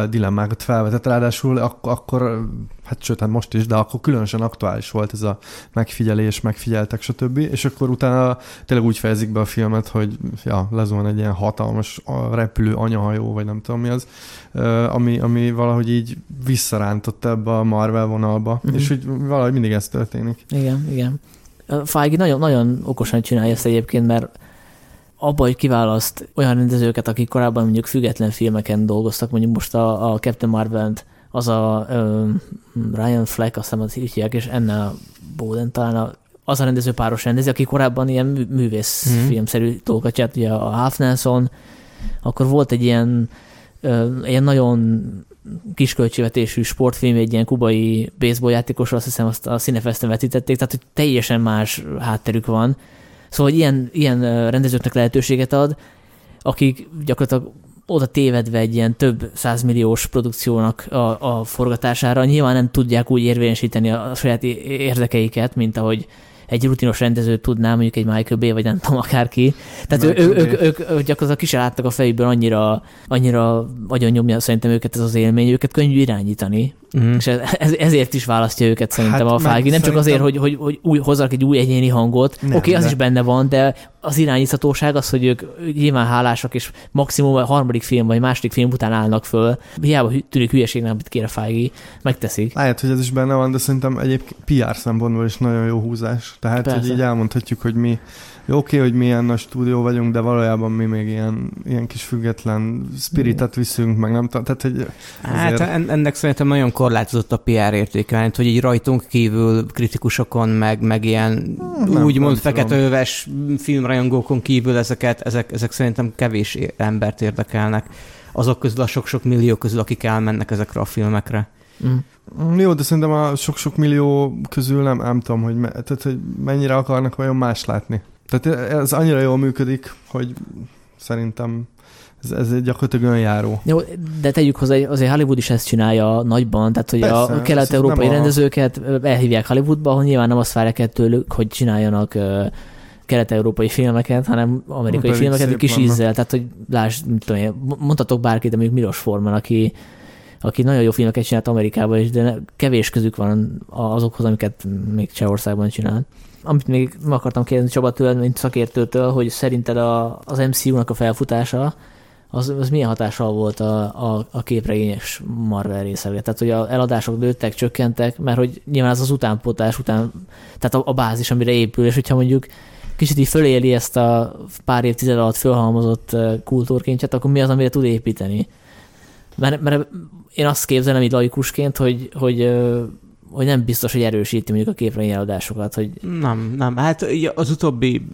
dilemmákat felvetett, ráadásul ak- akkor, hát sőt, hát most is, de akkor különösen aktuális volt ez a megfigyelés, megfigyeltek, stb. És akkor utána tényleg úgy fejezik be a filmet, hogy ja, lezuhan egy ilyen hatalmas repülő anyahajó, vagy nem tudom mi az, ami, ami valahogy így visszarántott ebbe a Marvel vonalba, uh-huh. és hogy valahogy mindig ez történik. Igen, igen. Feige nagyon, nagyon okosan csinálja ezt egyébként, mert abba, hogy kiválaszt olyan rendezőket, akik korábban mondjuk független filmeken dolgoztak, mondjuk most a, a Captain marvel az a ö, Ryan Fleck, azt hiszem az hívják, és Enna Bowden talán a, az a rendező páros rendező, aki korábban ilyen művész mm. filmszerű dolgokat csinált, ugye a Half Nelson, akkor volt egy ilyen, ö, ilyen nagyon kisköltségvetésű sportfilm, egy ilyen kubai baseball játékosról, azt hiszem azt a színefeszten vetítették, tehát hogy teljesen más hátterük van, Szóval ilyen, ilyen rendezőknek lehetőséget ad, akik gyakorlatilag oda tévedve egy ilyen több százmilliós produkciónak a, a forgatására, nyilván nem tudják úgy érvényesíteni a saját érdekeiket, mint ahogy egy rutinos rendező tudná, mondjuk egy Michael Bay, vagy nem tudom, akárki. Tehát ő, ők, ők, ők, ők gyakorlatilag ki láttak a fejükből annyira, annyira nagyon nyomja szerintem őket ez az élmény, őket könnyű irányítani. Mm. És ez, ezért is választja őket szerintem hát, a Fági. Nem csak azért, hogy, hogy, hogy új, hozzanak egy új egyéni hangot. Oké, okay, az de... is benne van, de az irányíthatóság az, hogy ők nyilván hálásak, és maximum a harmadik film vagy második film után állnak föl. Hiába tűnik hülyeségnek, amit kér a Fági, megteszik. Lehet, hogy ez is benne van, de szerintem egyébként PR szempontból is nagyon jó húzás. Tehát, Persze. hogy így elmondhatjuk, hogy mi jó, oké, okay, hogy milyen nagy stúdió vagyunk, de valójában mi még ilyen, ilyen kis független spiritet viszünk, meg nem tudom, tehát hogy azért... Hát ennek szerintem nagyon korlátozott a PR értékelent, hogy így rajtunk kívül kritikusokon, meg, meg ilyen nem, úgymond feketeöves filmrajongókon kívül ezeket, ezek, ezek szerintem kevés embert érdekelnek. Azok közül a sok-sok millió közül, akik elmennek ezekre a filmekre. Mm. Jó, de szerintem a sok-sok millió közül nem, nem tudom, hogy, me, tehát, hogy mennyire akarnak olyan más látni. Tehát ez annyira jól működik, hogy szerintem ez, ez gyakorlatilag önjáró. Jó, de tegyük hozzá, azért Hollywood is ezt csinálja nagyban, tehát hogy Persze, a kelet-európai ez nem a- rendezőket elhívják Hollywoodba, ahol nyilván nem azt várják el tőlük, hogy csináljanak kelet-európai filmeket, hanem amerikai Pedig filmeket szép kis vannak. ízzel, tehát hogy lásd, mit tudom én, mondhatok bárkit, de mondjuk Milos Forman, aki, aki nagyon jó filmeket csinált Amerikában is, de kevés közük van azokhoz, amiket még Csehországban csinált. Amit még meg akartam kérdezni Csaba tőled, mint szakértőtől, hogy szerinted a, az MCU-nak a felfutása, az, az milyen hatással volt a, a, a képregényes Marvel részekre? Tehát, hogy a eladások nőttek, csökkentek, mert hogy nyilván az az utánpótás után, tehát a, a bázis, amire épül, és hogyha mondjuk kicsit így föléli ezt a pár évtized alatt fölhalmozott kultúrkincset, akkor mi az, amire tud építeni? Mert, mert én azt képzelem így laikusként, hogy, hogy, hogy nem biztos, hogy erősíti mondjuk a képregény eladásokat, hogy Nem, nem. Hát az utóbbi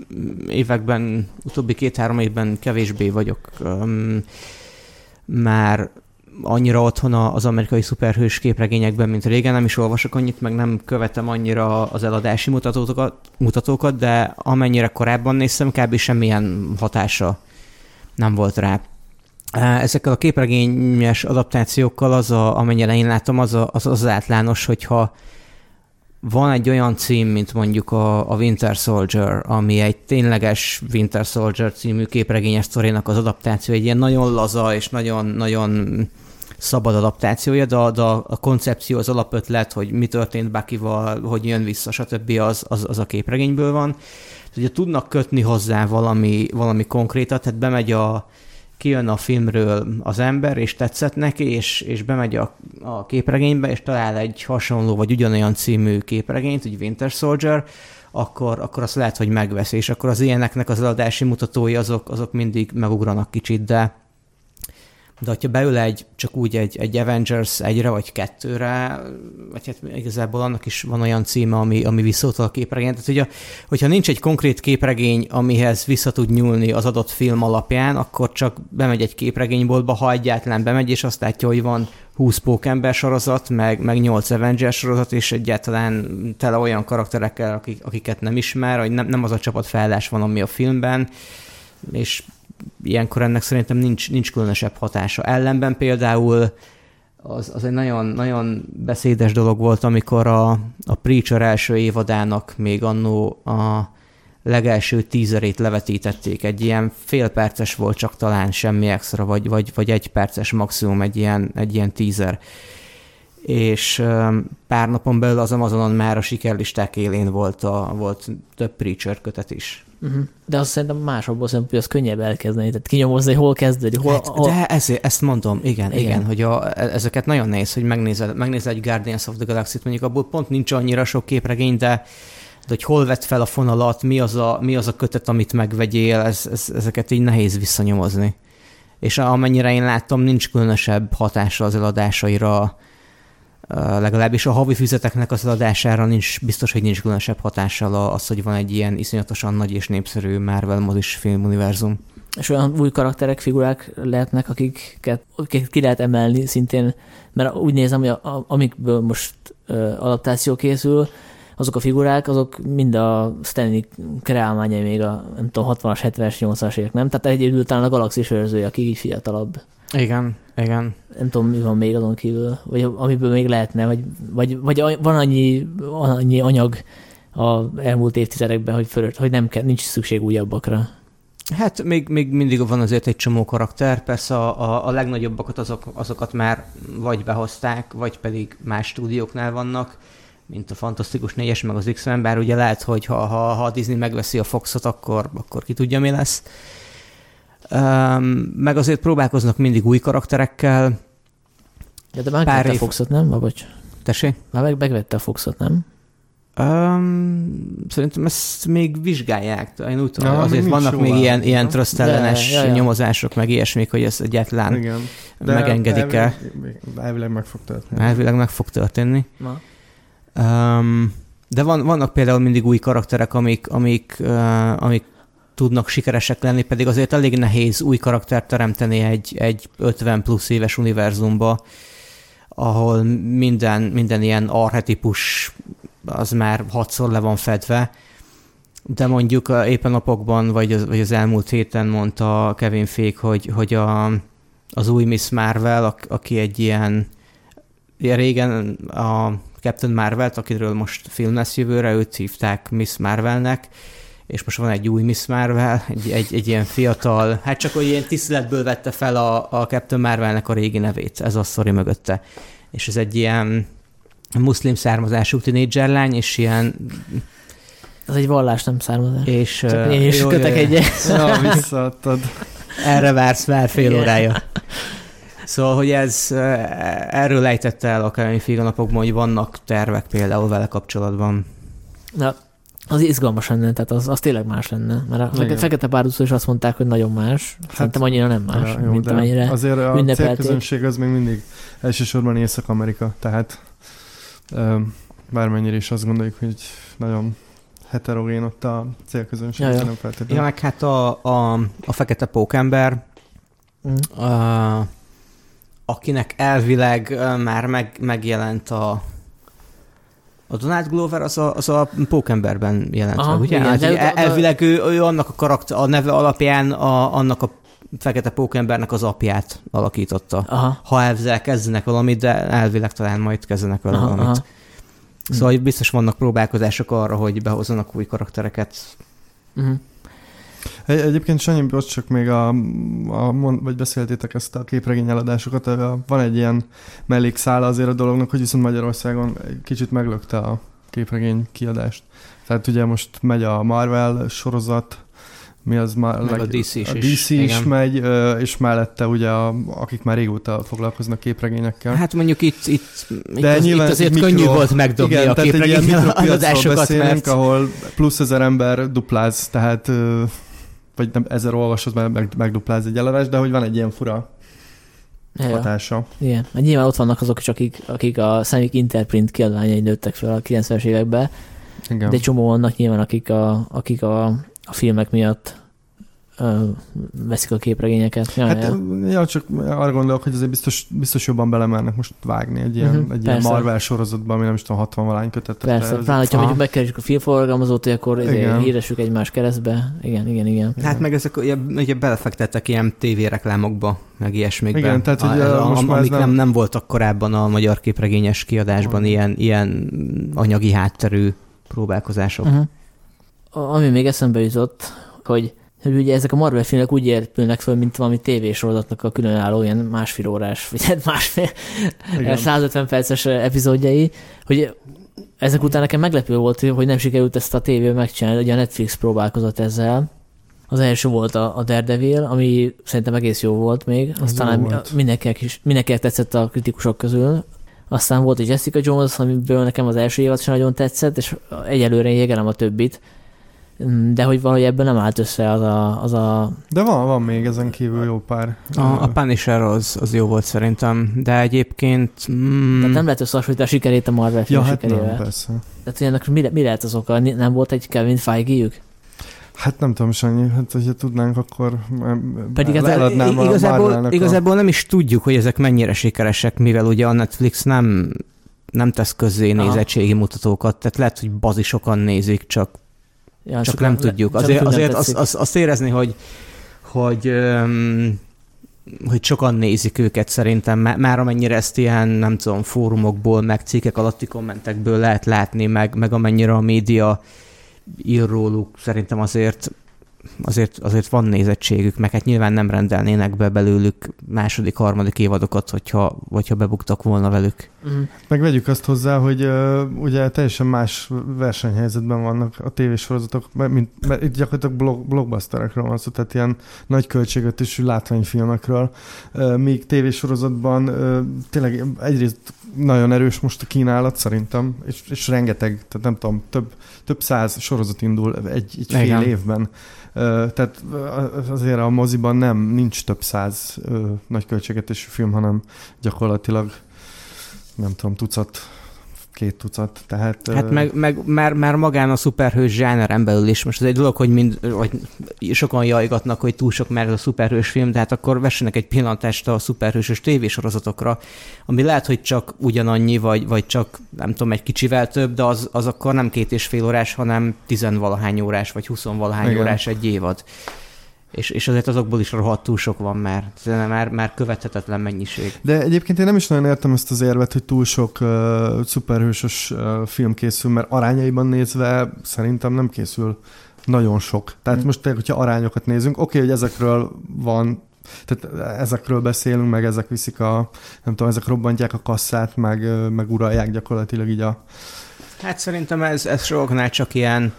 években, utóbbi két-három évben kevésbé vagyok um, már annyira otthon az amerikai szuperhős képregényekben, mint régen, nem is olvasok annyit, meg nem követem annyira az eladási mutatókat, mutatókat de amennyire korábban néztem, kb. semmilyen hatása nem volt rá. Ezekkel a képregényes adaptációkkal az, a, amennyire én látom, az, a, az az általános, hogyha van egy olyan cím, mint mondjuk a, a Winter Soldier, ami egy tényleges Winter Soldier című képregényes sztorinak az adaptáció, egy ilyen nagyon laza és nagyon-nagyon szabad adaptációja, de, a- de a koncepció, az alapötlet, hogy mi történt Buckyval, hogy jön vissza, stb. az, az, az a képregényből van. Tehát, Ugye tudnak kötni hozzá valami, valami konkrétat, tehát bemegy a, kijön a filmről az ember, és tetszett neki, és, és bemegy a, a képregénybe, és talál egy hasonló, vagy ugyanolyan című képregényt, egy Winter Soldier, akkor, akkor azt lehet, hogy megveszi, és akkor az ilyeneknek az eladási mutatói azok, azok mindig megugranak kicsit, de de hogyha beül egy, csak úgy egy, egy Avengers egyre vagy kettőre, vagy hát igazából annak is van olyan címe, ami, ami visszautal a képregény. Tehát ugye, hogyha nincs egy konkrét képregény, amihez vissza tud nyúlni az adott film alapján, akkor csak bemegy egy képregényboltba, ha egyáltalán bemegy, és azt látja, hogy van 20 pókember sorozat, meg, meg 8 Avengers sorozat, és egyáltalán tele olyan karakterekkel, akik, akiket nem ismer, hogy nem, nem az a csapat felállás van, ami a filmben, és ilyenkor ennek szerintem nincs, nincs különösebb hatása. Ellenben például az, az egy nagyon, nagyon beszédes dolog volt, amikor a, a Preacher első évadának még annó a legelső tízerét levetítették. Egy ilyen fél perces volt csak talán semmi extra, vagy, vagy, vagy egy perces maximum egy ilyen, egy ilyen tízer. És pár napon belül az Amazonon már a sikerlisták élén volt, a, volt több Preacher kötet is. Uh-huh. de azt szerintem másokból szempontból az könnyebb elkezdeni, tehát kinyomozni, hogy hol kezdődik, hol, Hát, hol, de ezért, ezt mondom, igen, Igen. igen, hogy a, ezeket nagyon nehéz, hogy megnézel, megnézel egy Guardians of the Galaxy-t, mondjuk abból pont nincs annyira sok képregény, de, de hogy hol vett fel a fonalat, mi az a, mi az a kötet, amit megvegyél, ez, ez, ezeket így nehéz visszanyomozni. És amennyire én láttam, nincs különösebb hatása az eladásaira, legalábbis a havi füzeteknek az eladására nincs, biztos, hogy nincs különösebb hatással az, hogy van egy ilyen iszonyatosan nagy és népszerű Marvel mozis filmuniverzum. és olyan új karakterek, figurák lehetnek, akiket, akiket ki lehet emelni szintén, mert úgy nézem, hogy a, a, amikből most ö, adaptáció készül, azok a figurák, azok mind a Stanley kreálmányai még a, nem tudom, 60-as, 70-es, 80-as évek, nem? Tehát egyedül talán a galaxis őrzője, aki így fiatalabb. Igen, igen. Nem tudom, mi van még azon kívül, vagy amiből még lehetne, vagy, vagy, vagy van annyi, annyi anyag a elmúlt évtizedekben, hogy, fölött, hogy nem kell, nincs szükség újabbakra. Hát még, még mindig van azért egy csomó karakter, persze a, a, a legnagyobbakat azok, azokat már vagy behozták, vagy pedig más stúdióknál vannak, mint a Fantasztikus 4-es, meg az X-Men, bár ugye lehet, hogy ha, ha, ha a Disney megveszi a Foxot, akkor, akkor ki tudja, mi lesz. Meg azért próbálkoznak mindig új karakterekkel. Ja, de már Pár megvette a év- Foxot, nem? Vagy bocs. Tessék? Már meg, megvette a Foxot, nem? Um, szerintem ezt még vizsgálják. Én úgy tudom, Ja, azért vannak még ilyen, ilyen trösztellenes De, ja, ja. nyomozások, meg ilyesmik, hogy ezt egyáltalán Igen. megengedik-e. elvileg- Elvileg meg fog történni. Elvileg meg fog történni. Ma. Um, de van, vannak például mindig új karakterek, amik, amik, uh, amik tudnak sikeresek lenni, pedig azért elég nehéz új karaktert teremteni egy, egy 50 plusz éves univerzumba, ahol minden, minden ilyen arhetipus az már hatszor le van fedve. De mondjuk a- éppen napokban, vagy az, vagy az elmúlt héten mondta Kevin Fék, hogy, hogy a, az új Miss Marvel, ak- aki egy ilyen, ilyen régen a Captain Marvel-t, akiről most film lesz jövőre, őt hívták Miss Marvelnek, és most van egy új Miss Marvel, egy, egy, egy ilyen fiatal, hát csak hogy ilyen tiszteletből vette fel a, a Captain Marvelnek a régi nevét, ez a sztori mögötte. És ez egy ilyen muszlim származású tinédzser lány, és ilyen... Ez egy vallás, nem származás. És, Csak ö, én is jó, kötek egyet. [laughs] Ja, visszaadtad. Erre vársz már fél Igen. órája. Szóval, hogy ez erről lejtette el a Kevin Feige napokban, hogy vannak tervek például vele kapcsolatban. Na, az izgalmas lenne, tehát az, az tényleg más lenne. Mert a Igen. feke- fekete párduszó is azt mondták, hogy nagyon más. Hát, Szerintem annyira nem más, Ja, jó, mint amennyire. azért a célközönség az még mindig elsősorban Észak-Amerika, tehát bármennyire is azt gondoljuk, hogy nagyon heterogén ott a célközönség, Ja, ja. nem Ja, feltétlenül. meg hát a, a, a fekete pókember, Mm. a, akinek elvileg már meg, megjelent a a Donald Glover az a, az a pókemberben jelent Aha, meg, ugye? igen, Hát, de- de- elvileg ő, ő annak a karakter, a neve alapján a, annak a fekete pókembernek az apját alakította. Aha. Ha ezzel kezdenek valamit, de elvileg talán majd kezdenek vele Aha, valamit. aha. Szóval biztos vannak próbálkozások arra, hogy behozzanak új karaktereket. Mhm. Egy, egyébként Sanyi, bocs, csak még a, a vagy beszéltétek ezt a képregény eladásokat, van egy ilyen mellékszála azért a dolognak, hogy viszont Magyarországon kicsit meglökte a képregény kiadást. Tehát ugye most megy a Marvel sorozat, mi az már... Meg a DC is a is, DC is igen. megy, és mellette ugye, a, akik már régóta foglalkoznak képregényekkel. Hát mondjuk itt, itt, itt, De itt nyilván azért egy könnyű mikro- volt megdobni Igen, a képregény eladásokat, mert ahol plusz ezer ember dupláz, tehát vagy nem ezer olvasott, meg, meg, megdupláz egy eladás, de hogy van egy ilyen fura Ja, hatása. Igen, mert nyilván ott vannak azok is, akik, akik a szemik Interprint kiadványai nőttek fel a 90-es években, Igen. de csomó vannak nyilván, akik a, akik a, a filmek miatt ö, veszik a képregényeket. Ja, Hát ja. ja, csak arra gondolok, hogy azért biztos, biztos jobban belemernek most vágni egy ilyen, Mhm, egy ilyen. Marvel sorozatban, ami nem is tudom, 60 valány kötetet. Persze, pláne, hogyha mondjuk megkeresjük a filmforgalmazót, hogy akkor ezért Igen. híresük egymás keresztbe. Igen, igen, igen. Hát meg ezek ugye, ugye belefektettek ilyen tévéreklámokba, meg ilyesmikbe. Igen, tehát, a, hogy, ez a, most amik nem... nem- nem voltak korábban a magyar képregényes kiadásban, Mhm. ilyen, ilyen anyagi hátterű próbálkozások. Uh-huh. Ami még eszembe jutott, hogy, hogy ugye ezek a Marvel filmek úgy épülnek föl, mint valami tévésorozatnak a különálló ilyen másfél órás, vagy hát másfél, Igen. [laughs] 150 perces epizódjai, hogy ezek után nekem meglepő volt, hogy nem sikerült ezt a tévé megcsinálni, ugye a Netflix próbálkozott ezzel. Az első volt a, a Daredevil, ami szerintem egész jó volt még, Az aztán mindenkinek, is, mindenkinek tetszett a kritikusok közül. Aztán volt egy Jessica Jones, amiből nekem az első évad sem nagyon tetszett, és egyelőre jégelem a többit. Mm, De hogy valahogy ebben nem állt össze az a, az a De van, van még ezen kívül jó pár. A, a Punisher az, az jó volt szerintem, de egyébként... Mm, Tehát nem lehet összehasonlítani a sikerét a Marvel ja, film hát sikerével. nem, persze. Tehát ennek mi, mi lehet az oka? Nem volt egy Kevin feige Hát nem tudom, Sanyi, hát hogyha tudnánk, akkor Pedig ez- eladnám a igazából, a- igazából nem is tudjuk, hogy ezek mennyire sikeresek, mivel ugye a Netflix nem, nem tesz közzé nézettségi mutatókat, tehát lehet, hogy bazi sokan nézik, csak, Ja, csak nem tudjuk. csak Azért, nekünk nem azért azt, azt, azt érezni, hogy, hogy, öm, hogy sokan nézik őket szerintem, má- már amennyire ezt ilyen, nem tudom, fórumokból, meg cikkek alatti kommentekből lehet látni, meg, meg amennyire a média ír róluk, szerintem azért azért, azért van nézettségük, meg hát nyilván nem rendelnének be belőlük második, harmadik évadokat, hogyha, hogyha bebuktak volna velük. Mhm. Meg vegyük azt hozzá, hogy uh, ugye teljesen más versenyhelyzetben vannak a tévésorozatok, mint, mert itt gyakorlatilag blog, blockbusterekről van szó, tehát ilyen nagy költségvetésű látványfilmekről, uh, míg tévésorozatban uh, tényleg egyrészt nagyon erős most a kínálat szerintem, és, és rengeteg, tehát nem tudom, több, több száz sorozat indul egy, egy fél Igen. évben. Tehát azért a moziban nem, nincs több száz nagy költségvetésű film, hanem gyakorlatilag nem tudom, tucat két tucat, tehát... Hát meg, meg már, már magán a szuperhős zsáneren belül is. Most ez egy dolog, hogy mind, vagy sokan jajgatnak, hogy túl sok már ez a szuperhős film, de hát akkor vessenek egy pillantást a szuperhősös tévésorozatokra, ami lehet, hogy csak ugyanannyi, vagy, vagy csak nem tudom, egy kicsivel több, de az, az akkor nem két és fél órás, hanem tizenvalahány órás, vagy huszonvalahány órás egy évad és, és azért azokból is rohadtul sok van már. már, már követhetetlen mennyiség. De egyébként én nem is nagyon értem ezt az érvet, hogy túl sok uh, szuperhősös uh, film készül, mert arányaiban nézve szerintem nem készül nagyon sok. Tehát hmm. most tényleg, hogyha arányokat nézünk, oké, okay, hogy ezekről van tehát ezekről beszélünk, meg ezek viszik a, nem tudom, ezek robbantják a kasszát, meg, meg uralják gyakorlatilag így a... Hát szerintem ez, ez soknál csak ilyen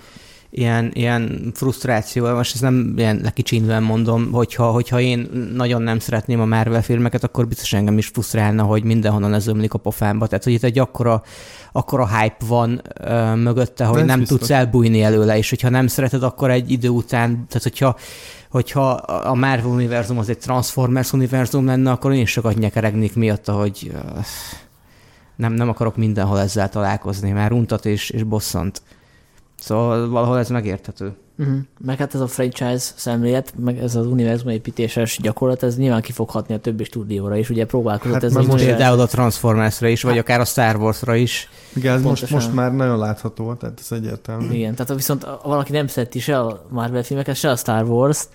ilyen, ilyen frusztráció, most ez nem ilyen lekicsinven mondom, hogyha, hogyha én nagyon nem szeretném a Marvel filmeket, akkor biztos engem is frusztrálna, hogy mindenhonnan ez ömlik a pofámba. Tehát, hogy itt egy akkora, akkora hype van ö, mögötte, hogy nem biztos. tudsz elbújni előle, és hogyha nem szereted, akkor egy idő után, tehát hogyha hogyha a Marvel univerzum az egy Transformers univerzum lenne, akkor én sokat nyekeregnék miatt, hogy nem, nem akarok mindenhol ezzel találkozni, mert untat és, és bosszant. Szóval valahol ez megérthető. Uh-huh. Meg hát ez a franchise szemlélet, meg ez az univerzum építéses gyakorlat, ez nyilván kifoghatni a többi stúdióra is, ugye próbálkozott hát ez most például a Transformersra is, vagy hát, akár a Star Warsra is. Igen, ez most, most már nagyon látható, tehát ez egyértelmű. Igen, tehát viszont valaki nem szereti se a Marvel filmeket, se a Star Wars-t,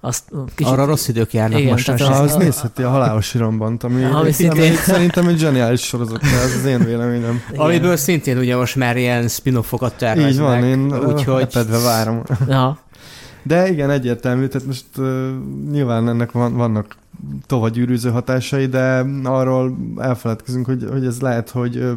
azt kicsit... Arra rossz idők járnak Igen, most. Tehát az, az nézheti a halálos irombant, ami, ami szintén... szerintem egy zseniális sorozat, ez az én véleményem. Igen. Amiből szintén ugye most már ilyen spin-offokat terveznek. Így van, én úgyhogy... epedve várom. Ja. De igen, egyértelmű, tehát most uh, nyilván ennek van, vannak tovagyűrűző hatásai, de arról elfeledkezünk, hogy, hogy ez lehet, hogy uh,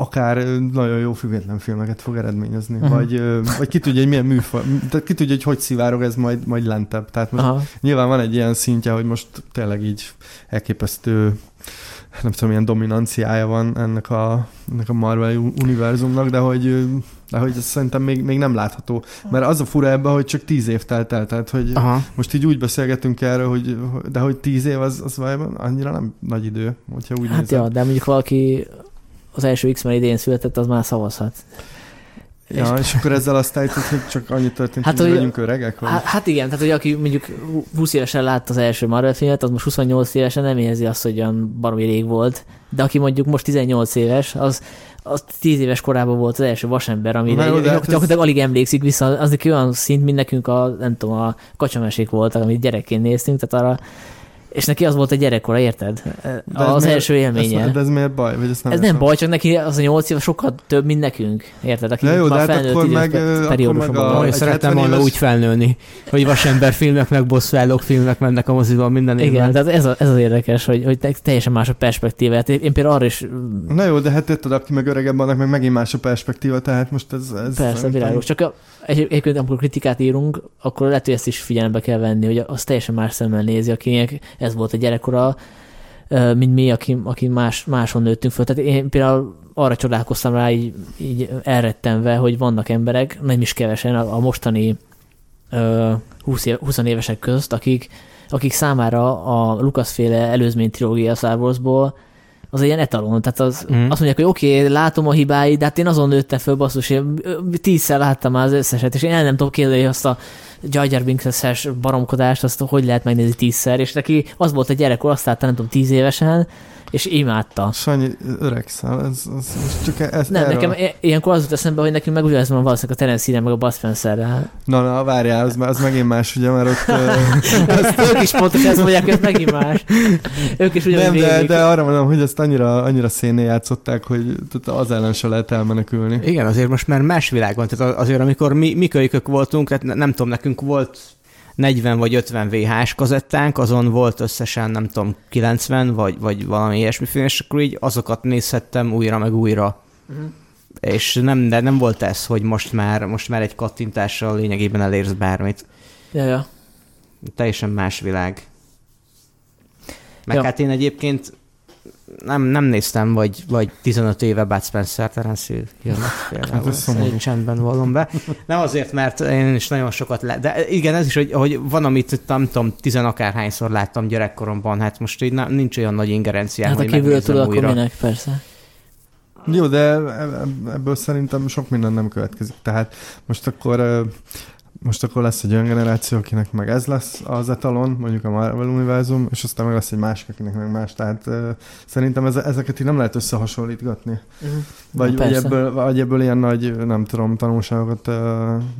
akár nagyon jó független filmeket fog eredményezni, uh-huh. vagy, vagy ki tudja, hogy milyen műfaj, tehát ki tudja, hogy hogy szivárog ez majd, majd lentebb. Tehát most Aha. nyilván van egy ilyen szintje, hogy most tényleg így elképesztő nem tudom, milyen dominanciája van ennek a, ennek a Marvel univerzumnak, de hogy, de hogy ez szerintem még, még nem látható. Mert az a fura ebben, hogy csak tíz év telt el, tehát hogy Aha. most így úgy beszélgetünk erről, hogy, de hogy tíz év az, az valójában annyira nem nagy idő, hogyha úgy Hát nézem. ja, de mondjuk valaki az első X-Men idén született, az már szavazhat. Ja, és, és akkor ezzel azt állítod, hogy csak annyit történt, hát, hogy vagyunk öregek? Vagy? Hát, hát igen, tehát hogy aki mondjuk 20 évesen látta az első Marvel filmet, az most 28 évesen nem érzi azt, hogy olyan baromi rég volt, de aki mondjuk most 18 éves, az, az 10 éves korában volt az első vasember, amire hát gyakorlatilag ez... alig emlékszik vissza, az olyan szint, mint nekünk a, nem tudom, a kacsamesék voltak, amit gyerekként néztünk, tehát arra és neki az volt a gyerekkora, érted? De az miért, első élménye. Ez, de ez miért baj? Vagy ezt nem ez nem baj, csak neki az a nyolc év sokkal több, mint nekünk. Érted? Aki jó, már de hát akkor meg, akkor meg a, a szeretem volna éves... úgy felnőni, hogy vasember filmek, meg bosszúállók filmek mennek a moziban minden évben. Igen, tehát ez, a, ez az érdekes, hogy, hogy teljesen más a perspektíva. Hát én például arra is... Na jó, de hát érted, aki meg öregebb, annak meg megint más a perspektíva, tehát most ez... ez Persze, világos. Csak a, egyébként, amikor kritikát írunk, akkor lehet, hogy ezt is figyelembe kell venni, hogy az teljesen más szemmel nézi, akinek ez volt a gyerekkora, mint mi, aki, aki más, máson nőttünk föl. Tehát én például arra csodálkoztam rá így, így elrettenve, hogy vannak emberek, nem is kevesen a, a mostani uh, 20, év, 20 évesek közt, akik, akik számára a Lucas féle előzmény trilógia Star Warsból az ilyen etalon. Tehát az, mm. azt mondják, hogy oké, okay, látom a hibáit, de hát én azon nőttem föl, basszus, én tízszer láttam már az összeset, és én el nem tudom kérdeni azt a Jar Jar Binks-es baromkodást, azt hogy lehet megnézni tízszer, és neki az volt a gyerekkor, azt látta, nem tudom, tíz évesen, és imádta. Sanyi öregszál, ez, ez, ez csak ez Nem, erről. nekem ilyenkor az jut eszembe, hogy nekünk meg ugyanez van valószínűleg a Terence meg a Buzz Spencerrel. Na, na, várjál, az, az megint más, ugye, mert ott... [laughs] azt ők is pontos ezt mondják, hogy ez megint más. Ők is ugyanúgy Nem, de, de, arra mondom, hogy ezt annyira, annyira szénné játszották, hogy az ellen se lehet elmenekülni. Igen, azért most már más világ van. Tehát azért, amikor mi, mi kölykök voltunk, tehát nem tudom, nekünk volt 40 vagy 50 VHS kazettánk, azon volt összesen nem tudom 90 vagy, vagy valami ilyesmi film, és akkor így azokat nézhettem újra meg újra. Uh-huh. És nem, de nem volt ez, hogy most már, most már egy kattintással lényegében elérsz bármit. Ja, ja. Teljesen más világ. Meg ja. hát én egyébként nem, nem néztem, vagy, vagy 15 éve Bud Spencer, Terence Hill-et [laughs] például. csendben vallom be. [laughs] Nem azért, mert én is nagyon sokat le... De igen, ez is, hogy, hogy van, amit nem tudom, tizen akárhányszor láttam gyerekkoromban, hát most így nincs olyan nagy ingerenciám, hát, hogy kívül tudod, akkor minek, persze. Jó, de ebből szerintem sok minden nem következik. Tehát most akkor most akkor lesz egy olyan generáció, akinek meg ez lesz az etalon, mondjuk a Marvel univerzum, és aztán meg lesz egy másik, akinek meg más. Tehát uh, szerintem ez, ezeket így nem lehet összehasonlítgatni. Uh-huh. Vagy, vagy, ebből, vagy ebből ilyen nagy, nem tudom, tanulságokat uh,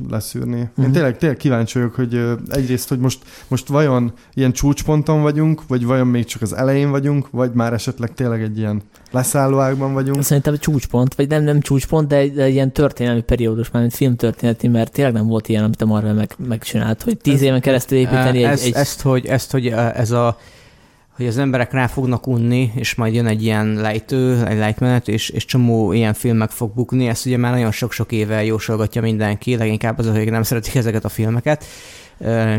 leszűrni. Uh-huh. Én mhm. tényleg, tényleg kíváncsi vagyok, hogy uh, egyrészt, hogy most, most vajon ilyen csúcsponton vagyunk, vagy vajon még csak az elején vagyunk, vagy már esetleg tényleg egy ilyen leszállóákban vagyunk. Szerintem csúcspont, vagy nem, nem csúcspont, de egy, de ilyen történelmi periódus, már mint filmtörténeti, mert tényleg nem volt ilyen, amit a Marvel meg, megcsinált, hogy tíz ez, éven keresztül építeni ez, egy, egy... Ezt, hogy, ezt, hogy ez a hogy az emberek rá fognak unni, és majd jön egy ilyen lejtő, egy lejtmenet, és, és csomó ilyen filmek fog bukni. Ezt ugye már nagyon sok-sok éve jósolgatja mindenki, leginkább az, hogy nem szeretik ezeket a filmeket,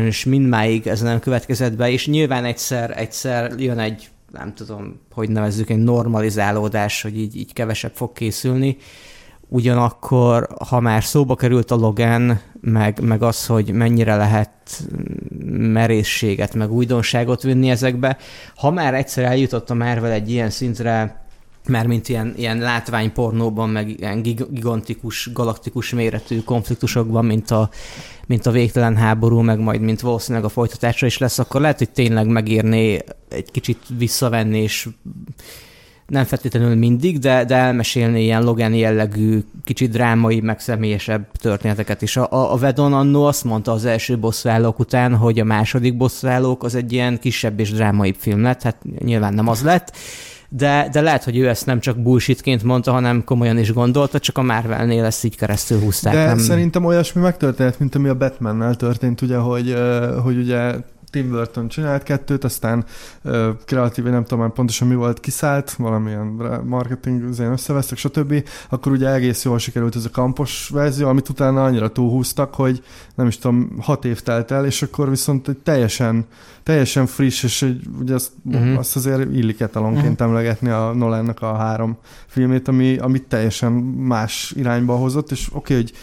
és mindmáig ez nem következett be, és nyilván egyszer, egyszer jön egy nem tudom, hogy nevezzük, egy normalizálódás, hogy így, így kevesebb fog készülni. Ugyanakkor, ha már szóba került a Logan, meg, meg az, hogy mennyire lehet merészséget, meg újdonságot vinni ezekbe, ha már egyszer eljutott a Marvel egy ilyen szintre, mert mint ilyen, ilyen látványpornóban, meg ilyen gigantikus, galaktikus méretű konfliktusokban, mint a, mint a végtelen háború, meg majd mint valószínűleg a folytatásra is lesz, akkor lehet, hogy tényleg megírni egy kicsit visszavenni, és nem feltétlenül mindig, de, de elmesélni ilyen Logan jellegű, kicsit drámai, meg személyesebb történeteket is. A, a Vedon annó azt mondta az első bosszálók után, hogy a második bosszálók az egy ilyen kisebb és drámaibb film lett, hát nyilván nem az lett, de, de lehet, hogy ő ezt nem csak bullshitként mondta, hanem komolyan is gondolta, csak a Marvelnél ezt így keresztül húzták. De nem... szerintem olyasmi megtörtént, mint ami a Batmannel történt, ugye, hogy, hogy ugye Tim Burton csinált kettőt, aztán uh, kreatív, nem tudom már pontosan mi volt, kiszállt, valamilyen marketing összevesztek, stb. Akkor ugye egész jól sikerült ez a kampos verzió, amit utána annyira túlhúztak, hogy nem is tudom, hat év telt el, és akkor viszont egy teljesen, teljesen friss, és egy, ugye azt, uh-huh. azt azért illik etalonként uh-huh. emlegetni a Nolannak a három filmét, ami, ami teljesen más irányba hozott, és oké, okay, hogy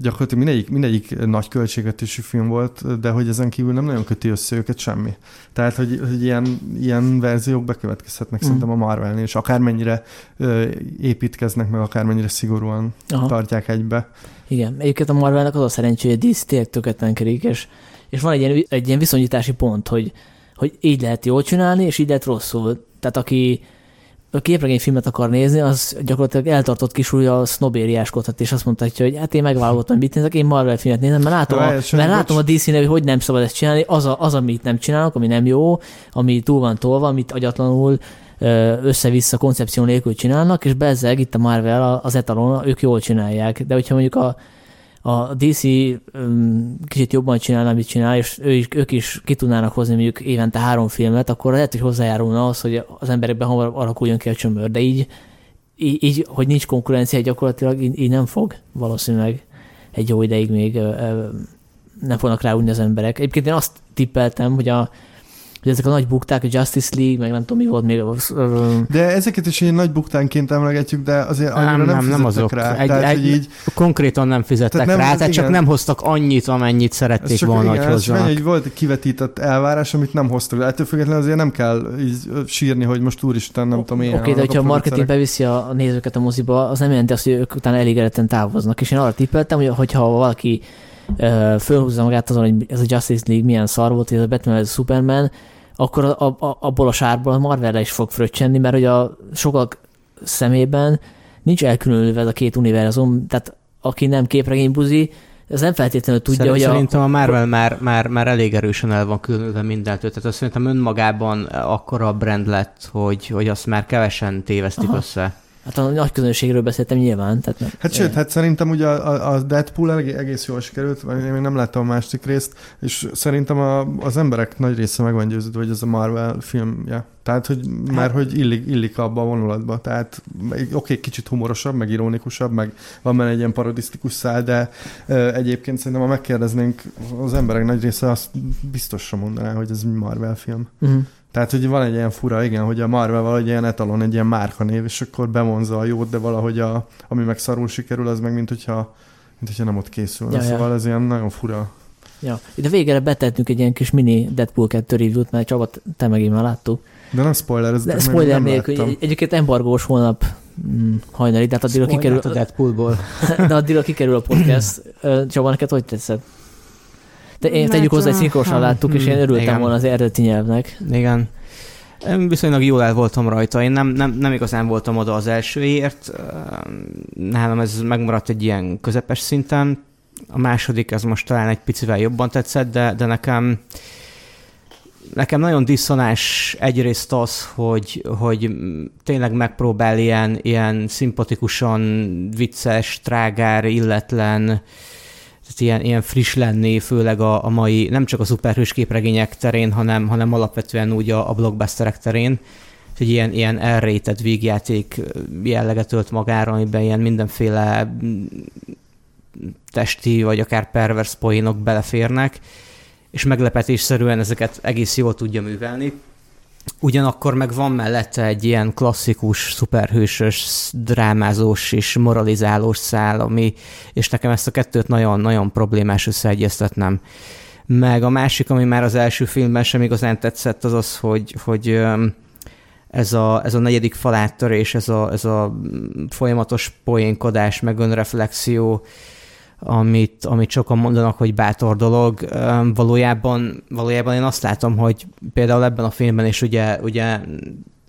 gyakorlatilag mindegyik, mindegyik nagy költségvetésű film volt, de hogy ezen kívül nem nagyon köti össze őket semmi. Tehát, hogy, hogy ilyen, ilyen verziók bekövetkezhetnek mm. szerintem a Marvelnél, és akármennyire ö, építkeznek, meg akármennyire szigorúan Aha. tartják egybe. Igen, egyébként a Marvelnek az a szerencsé, hogy a tényleg tökéletlenkedik, és, és van egy ilyen, egy ilyen viszonyítási pont, hogy, hogy így lehet jól csinálni, és így lehet rosszul. Tehát aki a képregényfilmet akar nézni, az gyakorlatilag eltartott kisúlya a sznobériáskodhat, és azt mondta, hogy hát én megválogattam, mit nézek, én Marvel filmet nézem, mert látom, a, mert látom a dc hogy hogy nem szabad ezt csinálni, az, a, az, amit nem csinálok, ami nem jó, ami túl van tolva, amit agyatlanul össze-vissza koncepció nélkül csinálnak, és bezzeg itt a Marvel az etalon, ők jól csinálják. De hogyha mondjuk a, a DC um, kicsit jobban csinál, amit csinál, és ő is, ők is ki tudnának hozni mondjuk évente három filmet, akkor lehet, hogy hozzájárulna az, hogy az emberekben hamar alakuljon ki a csömör, de így, így, így hogy nincs konkurencia, gyakorlatilag így, így nem fog valószínűleg egy jó ideig még nem fognak ráúni az emberek. Egyébként én azt tippeltem, hogy a, hogy ezek a nagy bukták, a Justice League, meg nem tudom mi volt még. De ezeket is ilyen nagy buktánként emlegetjük, de azért annyira nem, nem, nem azok. rá. Egy, tehát, egy, hogy így... Konkrétan nem fizettek tehát nem, rá, tehát igen. csak nem hoztak annyit, amennyit szerették csak, volna, igen, hogy hozzanak. Hogy volt egy kivetített elvárás, amit nem hoztak. Ettől függetlenül azért nem kell így sírni, hogy most úristen, nem o, tudom, ilyen. Oké, okay, de hogyha a marketing beviszi a nézőket a moziba, az nem jelenti azt, hogy ők utána elégedetten távoznak. És én arra tippeltem, hogy hogyha valaki fölhúzza magát azon, hogy ez a Justice League milyen szar volt, ez a Batman, ez a Superman, akkor a, a, abból a sárból a Marvelre is fog fröccsenni, mert hogy a sokak szemében nincs elkülönülve ez a két univerzum, tehát aki nem képregénybuzi, ez nem feltétlenül tudja, Szerint, hogy Szerintem a, a Marvel már, már, már elég erősen el van különülve mindentől. Tehát azt szerintem önmagában akkora brand lett, hogy, hogy azt már kevesen tévesztik Aha. össze. Hát a nagy közönségről beszéltem nyilván. Tehát nem, hát sőt, hát szerintem ugye a, a Deadpool egész jól sikerült, én még nem láttam a másik részt, és szerintem a, az emberek nagy része meg van győződve, hogy ez a Marvel filmje. Tehát, hogy hát. már hogy illik, illik abba a vonulatba. Tehát oké, okay, kicsit humorosabb, meg ironikusabb, meg van benne egy ilyen parodisztikus szál, de ö, egyébként szerintem, ha megkérdeznénk, az emberek nagy része azt biztosra mondaná, hogy ez egy Marvel film. Uh-huh. Tehát, hogy van egy ilyen fura, igen, hogy a Marvel valahogy ilyen etalon, egy ilyen márkanév, és akkor bevonza a jót, de valahogy a, ami meg szarul sikerül, az meg mint hogyha, mint hogyha nem ott készül. Ja, szóval ja. ez ilyen nagyon fura. Ja, de végre betettünk egy ilyen kis mini Deadpool 2 review-t, mert Csaba, te megint már láttuk. De nem spoiler, ez de spoiler nélkül. Egy, egyébként embargós holnap mm, hajnali, de hát addigra kikerül, a Deadpoolból. [laughs] de addigra kikerül a podcast. Csaba, neked hogy tetszett? Hát, tegyük hozzá, hogy szinkrosan láttuk, és én hmm, örültem igen. volna az eredeti nyelvnek. Igen. Viszonylag jól el voltam rajta. Én nem, nem, nem igazán voltam oda az elsőért. Nálam ez megmaradt egy ilyen közepes szinten. A második, ez most talán egy picivel jobban tetszett, de, de nekem nekem nagyon diszonás egyrészt az, hogy, hogy tényleg megpróbál ilyen, ilyen szimpatikusan vicces, trágár, illetlen, ilyen, ilyen friss lenni, főleg a, a mai, nem csak a szuperhős képregények terén, hanem, hanem alapvetően úgy a, a blockbusterek terén. Hogy ilyen, ilyen elrétett végjáték jelleget ölt magára, amiben ilyen mindenféle testi vagy akár pervers poénok beleférnek, és meglepetésszerűen ezeket egész jól tudja művelni. Ugyanakkor meg van mellette egy ilyen klasszikus, szuperhősös, drámázós és moralizálós szál, ami, és nekem ezt a kettőt nagyon-nagyon problémás összeegyeztetnem. Meg a másik, ami már az első filmben sem igazán tetszett, az az, hogy, hogy ez a, ez a negyedik faláttörés, ez a, ez a folyamatos poénkodás, meg önreflexió, amit, amit sokan mondanak, hogy bátor dolog. Valójában, valójában én azt látom, hogy például ebben a filmben is ugye, ugye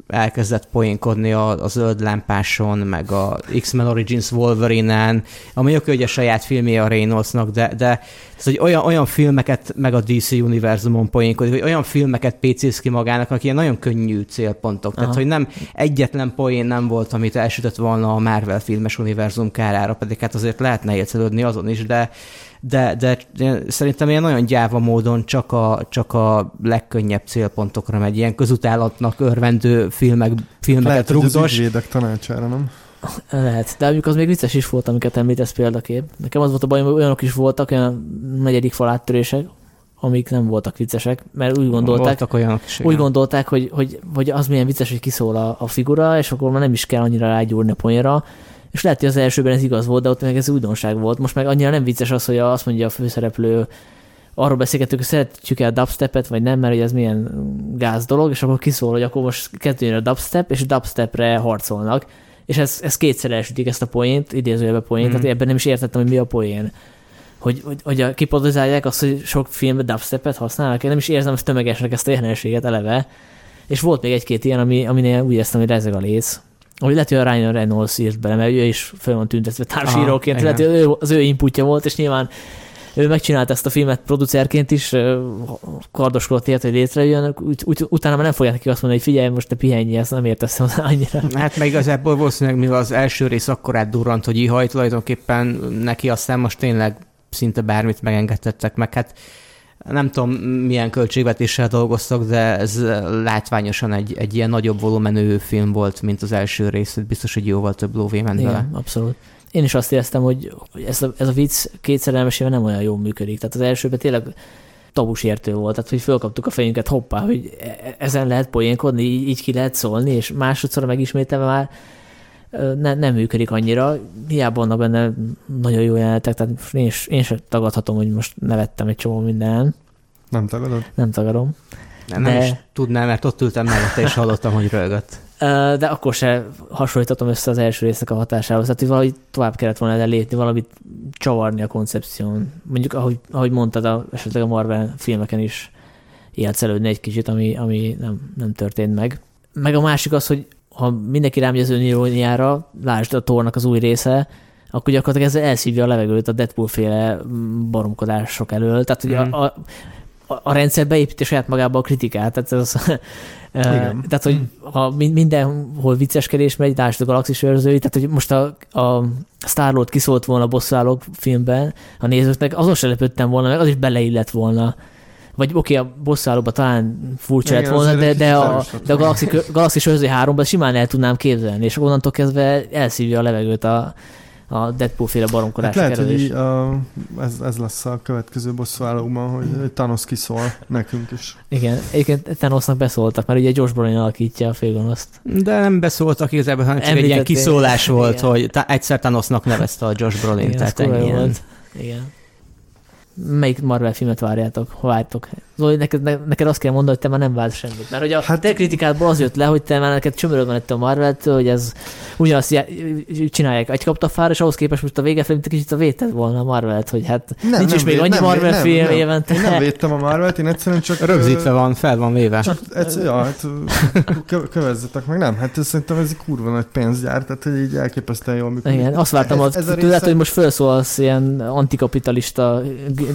elkezdett poénkodni a, a zöld lámpáson, meg a X-Men Origins Wolverine-en, ami oké, hogy a saját filmje a Reynoldsnak, de, de ez, hogy olyan, olyan filmeket, meg a DC univerzumon poénkodik, hogy olyan filmeket PC-sz ki magának, akik ilyen nagyon könnyű célpontok. Tehát, Aha. hogy nem egyetlen poén nem volt, amit elsütött volna a Marvel filmes univerzum kárára, pedig hát azért lehetne élcelődni azon is, de, de, de szerintem ilyen nagyon gyáva módon csak a, csak a legkönnyebb célpontokra megy, ilyen közutálatnak örvendő filmek, filmeket Lehet, hogy az rugdos. ügyvédek tanácsára, nem? Lehet, de mondjuk az még vicces is volt, amiket említesz példakép. Nekem az volt a bajom, hogy olyanok is voltak, olyan negyedik faláttörések, amik nem voltak viccesek, mert úgy gondolták, Voltak olyanok is, úgy gondolták, hogy, hogy, hogy az milyen vicces, hogy kiszól a, a figura, és akkor már nem is kell annyira rágyúrni a poénra. És lehet, hogy az elsőben ez igaz volt, de ott meg ez újdonság volt. Most meg annyira nem vicces az, hogy azt mondja a főszereplő, arról beszélgetünk, hogy szeretjük el a dubstepet, vagy nem, mert hogy ez milyen gáz dolog, és akkor kiszól, hogy akkor most kezdődjön a dubstep, és a dubstepre harcolnak. És ez, ez kétszer elsütik ezt a poént, idézőjelbe poént, Mhm. tehát ebben nem is értettem, hogy mi a poén. Hogy, hogy, hogy a, kipodozálják azt, hogy sok filmben dubstepet használnak. Én nem is érzem ezt tömegesnek ezt a jelenséget eleve. És volt még egy-két ilyen, ami, aminél úgy éreztem, hogy rezeg a léc. Hogy lehet, hogy a Ryan Reynolds írt bele, mert ő is fel van tüntetve társíróként. Lehet, hogy ő, az ő inputja volt, és nyilván ő megcsinálta ezt a filmet producerként is, kardoskodott ért, hogy létrejön, úgy, úgy, utána már nem fogják neki azt mondani, hogy figyelj, most te pihenj, ezt nem értesz hozzá annyira. Hát meg igazából valószínűleg, mivel az első rész akkorát durrant, hogy ihaj, tulajdonképpen neki aztán most tényleg szinte bármit megengedtettek meg. Hát nem tudom, milyen költségvetéssel dolgoztak, de ez látványosan egy, egy ilyen nagyobb volumenű film volt, mint az első rész. Biztos, hogy jóval több lóvé ment Igen, vele. abszolút. Én is azt éreztem, hogy, ez, a, ez a vicc kétszer elmesélve nem olyan jól működik. Tehát az elsőben tényleg tabusértő volt, tehát hogy fölkaptuk a fejünket, hoppá, hogy e- ezen lehet poénkodni, így, így ki lehet szólni, és másodszor megismételve már ne, nem működik annyira. Hiába vannak benne nagyon jó jelenetek, tehát én, is, én sem tagadhatom, hogy most nevettem egy csomó mindenen. Nem tagadod? Nem tagadom. Nem, nem De- is tudnám, mert ott ültem mellette, és hallottam, hogy rögött. De akkor se hasonlítatom össze az első résznek a hatásához. Tehát, hogy valahogy tovább kellett volna erre lépni, valamit csavarni a koncepción. Mondjuk, ahogy, ahogy mondtad, a, esetleg a Marvel filmeken is élcelődni egy kicsit, ami, ami nem, nem történt meg. Meg a másik az, hogy ha mindenki rámegy az öniróniára, lásd a tornak az új része, akkor gyakorlatilag ezzel elszívja a levegőt a Deadpool féle baromkodások elől. Tehát, hogy Mhm. a, a, a, rendszer beépíti saját magába a kritikát. Tehát, ez, [laughs] Igen. tehát hogy ha min- mindenhol vicceskedés megy, lásd a galaxis őrzői, tehát hogy most a, a Star-Lord kiszólt volna a bosszúállók filmben a nézőknek, azon se lepődtem volna, meg az is beleillett volna. Vagy oké, okay, a bosszúállóban talán furcsa Igen, lett volna, de, de a, de a galaxis őrzői háromban simán el tudnám képzelni, és onnantól kezdve elszívja a levegőt a, a Deadpool féle Hát baromkodás lehet, hogy így, a, ez, ez lesz a következő bosszúállókban, hogy Thanos kiszól nekünk is. Igen, egyébként Thanosnak beszóltak, mert ugye Josh Brolin alakítja a félgonoszt. De nem beszóltak igazából, hanem csak egy ilyen kiszólás volt, Igen. hogy ta- egyszer Thanosnak nevezte a Josh Brolin, Igen, tehát ennyi ilyen. volt. Igen. Melyik Marvel filmet várjátok, vártok? Zoli, neked, ne, neked azt kell mondani, hogy te már nem vársz semmit. Mert hogy a hát, te kritikádból az jött le, hogy te már neked csömöröd van itt a marvel hogy ez ugyanazt já- csinálják egy kaptafára, és ahhoz képest most a vége felé, kicsit a véted volna a marvel hogy hát nem, nincs nem is még annyi nem, Marvel nem, film nem, évente. Én nem védtem a marvel én egyszerűen csak... Rögzítve van, fel van véve. Csak egyszer, ja, hát kövezzetek meg, nem, hát ez, szerintem ez egy kurva nagy pénzgyár, tehát hogy így elképesztően jól működik. Igen, azt vártam ez, ez tőled, része... hogy most felszólsz ilyen antikapitalista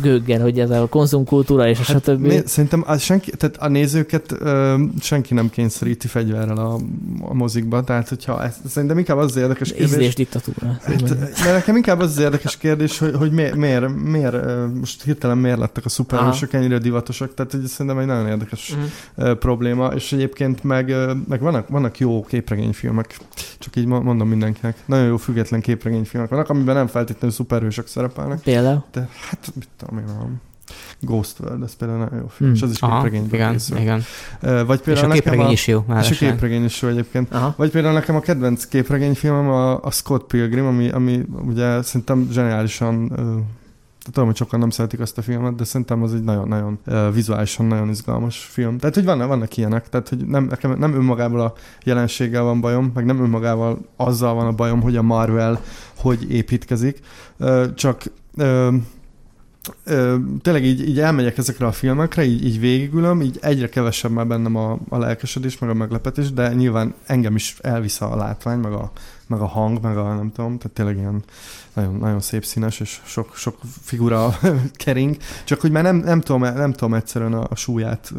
gőggel, hogy ez a konzumkultúra és hát, a stb. Né, szerintem az senki, tehát a nézőket ö, senki nem kényszeríti fegyverrel a, a mozikba, tehát hogyha ez, szerintem inkább az, érdekes kérdés. Ízlés diktatúra. Hát, de nekem inkább az érdekes kérdés, hogy, hogy miért, miért, miért, most hirtelen miért lettek a szuperhősök ennyire divatosak, tehát hogy szerintem egy nagyon érdekes uh-huh. probléma, és egyébként meg, meg vannak, vannak jó képregényfilmek, csak így mondom mindenkinek, nagyon jó független képregényfilmek vannak, amiben nem feltétlenül szuperhősök szerepelnek. Például? De hát mit tudom én, Ghost World, ez például nagyon jó film, mm. és az is képregényben igen, készül. igen. Vagy például és a képregény a, is jó. És a képregény is jó egyébként. Aha. Vagy például nekem a kedvenc képregényfilmem a, a Scott Pilgrim, ami, ami ugye szerintem zseniálisan tudom, hogy sokan nem szeretik azt a filmet, de szerintem az egy nagyon-nagyon uh, vizuálisan nagyon izgalmas film. Tehát, hogy vannak, vannak ilyenek, tehát, hogy nem, nekem nem önmagával a jelenséggel van bajom, meg nem önmagával azzal van a bajom, hogy a Marvel hogy építkezik, uh, csak uh, ö, tényleg így, így elmegyek ezekre a filmekre, így, így végigülöm, így egyre kevesebb már bennem a, a lelkesedés, meg a meglepetés, de nyilván engem is elvisz a látvány, meg a, meg a hang, meg a nem tudom, tehát tényleg ilyen nagyon, nagyon szép színes, és sok, sok figura [laughs] kering, csak hogy már nem, nem, tudom, nem tudom egyszerűen a, a súlyát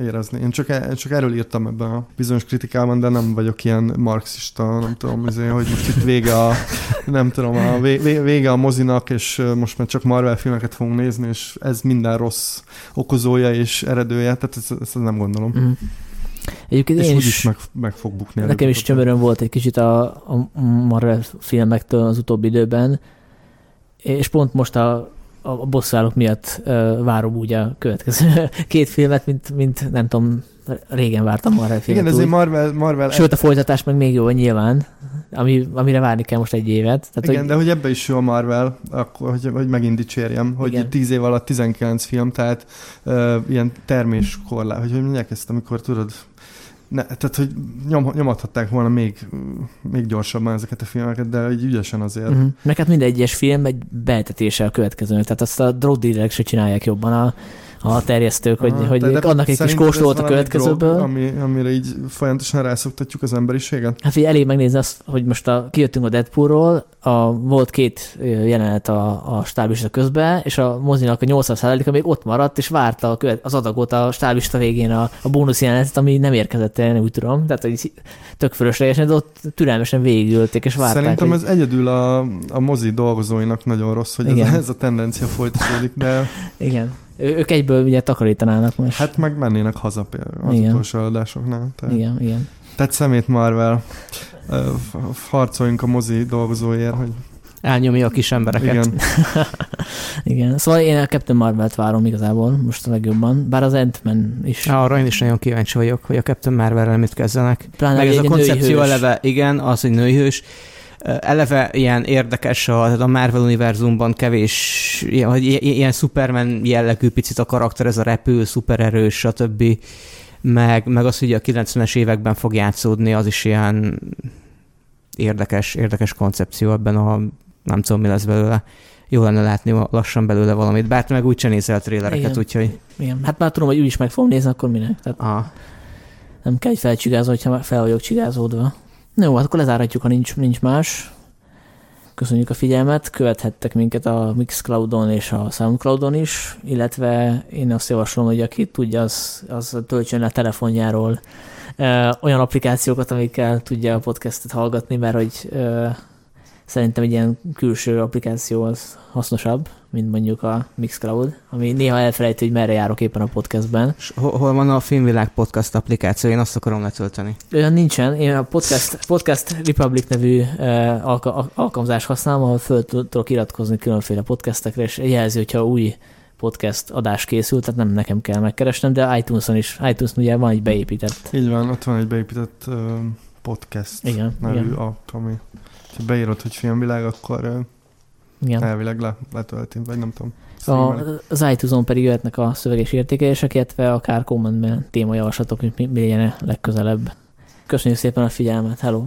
érezni. Én csak, én csak erről írtam ebben a bizonyos kritikában, de nem vagyok ilyen marxista, nem tudom, azért, hogy most itt vége a, nem tudom, a vége a mozinak, és most már csak Marvel filmeket fogunk nézni, és ez minden rossz okozója és eredője, tehát ezt, ezt nem gondolom. Mm. Egyébként és én is, meg, meg fog bukni. Nekem is csömörön volt egy kicsit a, a Marvel filmektől az utóbbi időben, és pont most a, a bosszálok miatt uh, várom úgy a következő [laughs] két filmet, mint, mint nem tudom, régen vártam Marvel filmet. Igen, ezért Marvel, Marvel... Sőt, a folytatás meg még jó, nyilván, ami, amire várni kell most egy évet. Tehát, Igen, hogy... de hogy ebbe is jó a Marvel, akkor, hogy, hogy megint dicsérjem, hogy Igen. 10 év alatt 19 film, tehát uh, ilyen terméskorlát, hogy hogy mondják ezt, amikor tudod, ne, tehát, hogy nyom, nyomadhatták volna még, még gyorsabban ezeket a filmeket, de egy ügyesen azért. Uh-huh. Meg hát minden egyes film egy betetése a következőnek, tehát azt a drug se csinálják jobban a, a terjesztők, hogy, Aha, hogy de annak egy kis kóstolt a következőből. Drog, ami, amire így folyamatosan rászoktatjuk az emberiséget? Hát figyelj, elég megnézni azt, hogy most a, kijöttünk a Deadpoolról, a, volt két jelenet a, a stábista közben, és a mozinak a 80%-a még ott maradt, és várta a követ, az adagot a stábista végén a, a bónusz jelenetet, ami nem érkezett el, nem úgy tudom. Tehát, hogy tök fölöslegesen, de ott türelmesen végigülték, és várták. Szerintem hogy... ez egyedül a, a mozi dolgozóinak nagyon rossz, hogy ez, ez a tendencia folytatódik, de... Igen. Ők egyből ugye takarítanának most. Hát meg mennének haza például az igen. utolsó adásoknál. Tehát, igen, igen. Tehát szemét Marvel. Harcoljunk a mozi dolgozóért, hogy elnyomja a kis embereket. Igen. [laughs] Igen. Szóval én a Captain Marvel-t várom igazából most a legjobban, bár az Ant-Man is. Arra én is nagyon kíváncsi vagyok, hogy a Captain Marvel-rel mit kezdenek. Pláne Meg ez a koncepció eleve, igen, az, hogy nőhős, eleve ilyen érdekes a, a Marvel univerzumban kevés, ilyen, ilyen Superman jellegű picit a karakter, ez a repül, szupererős, stb. Meg, meg az, hogy a 90-es években fog játszódni, az is ilyen érdekes, érdekes koncepció ebben a nem tudom, mi lesz belőle. Jó lenne látni lassan belőle valamit, bár meg úgy nézel a trélereket, Igen. úgyhogy... Igen. Hát már tudom, hogy úgy is meg fogom nézni, akkor minek. Tehát Aha. Nem kell egy felcsigázó, hogyha fel vagyok csigázódva. Jó, hát akkor lezárhatjuk, ha nincs, nincs más. Köszönjük a figyelmet, követhettek minket a Mixcloudon és a Soundcloudon is, illetve én azt javaslom, hogy aki tudja, az, az töltsön a telefonjáról ö, olyan applikációkat, amikkel tudja a podcastet hallgatni, mert hogy ö, szerintem egy ilyen külső applikáció az hasznosabb, mint mondjuk a Mixcloud, ami néha elfelejti, hogy merre járok éppen a podcastben. És hol van a Filmvilág podcast applikáció? Én azt akarom letölteni. Olyan nincsen. Én a Podcast, podcast Republic nevű uh, alka, alkalmazást használom, ahol föl tudok iratkozni különféle podcastekre, és jelzi, hogyha új podcast adás készült, tehát nem nekem kell megkeresnem, de iTunes-on is, iTunes ugye van egy beépített. Így van, ott van egy beépített uh, podcast igen, nevű igen. app, ami ha beírod, hogy filmvilág, akkor Igen. elvileg le, letölti, vagy nem tudom. A, az iTunes-on pedig jöhetnek a szöveges értékelések, illetve akár kommentben témajavaslatok, hogy mi, mi legyen legközelebb. Köszönjük szépen a figyelmet, hello!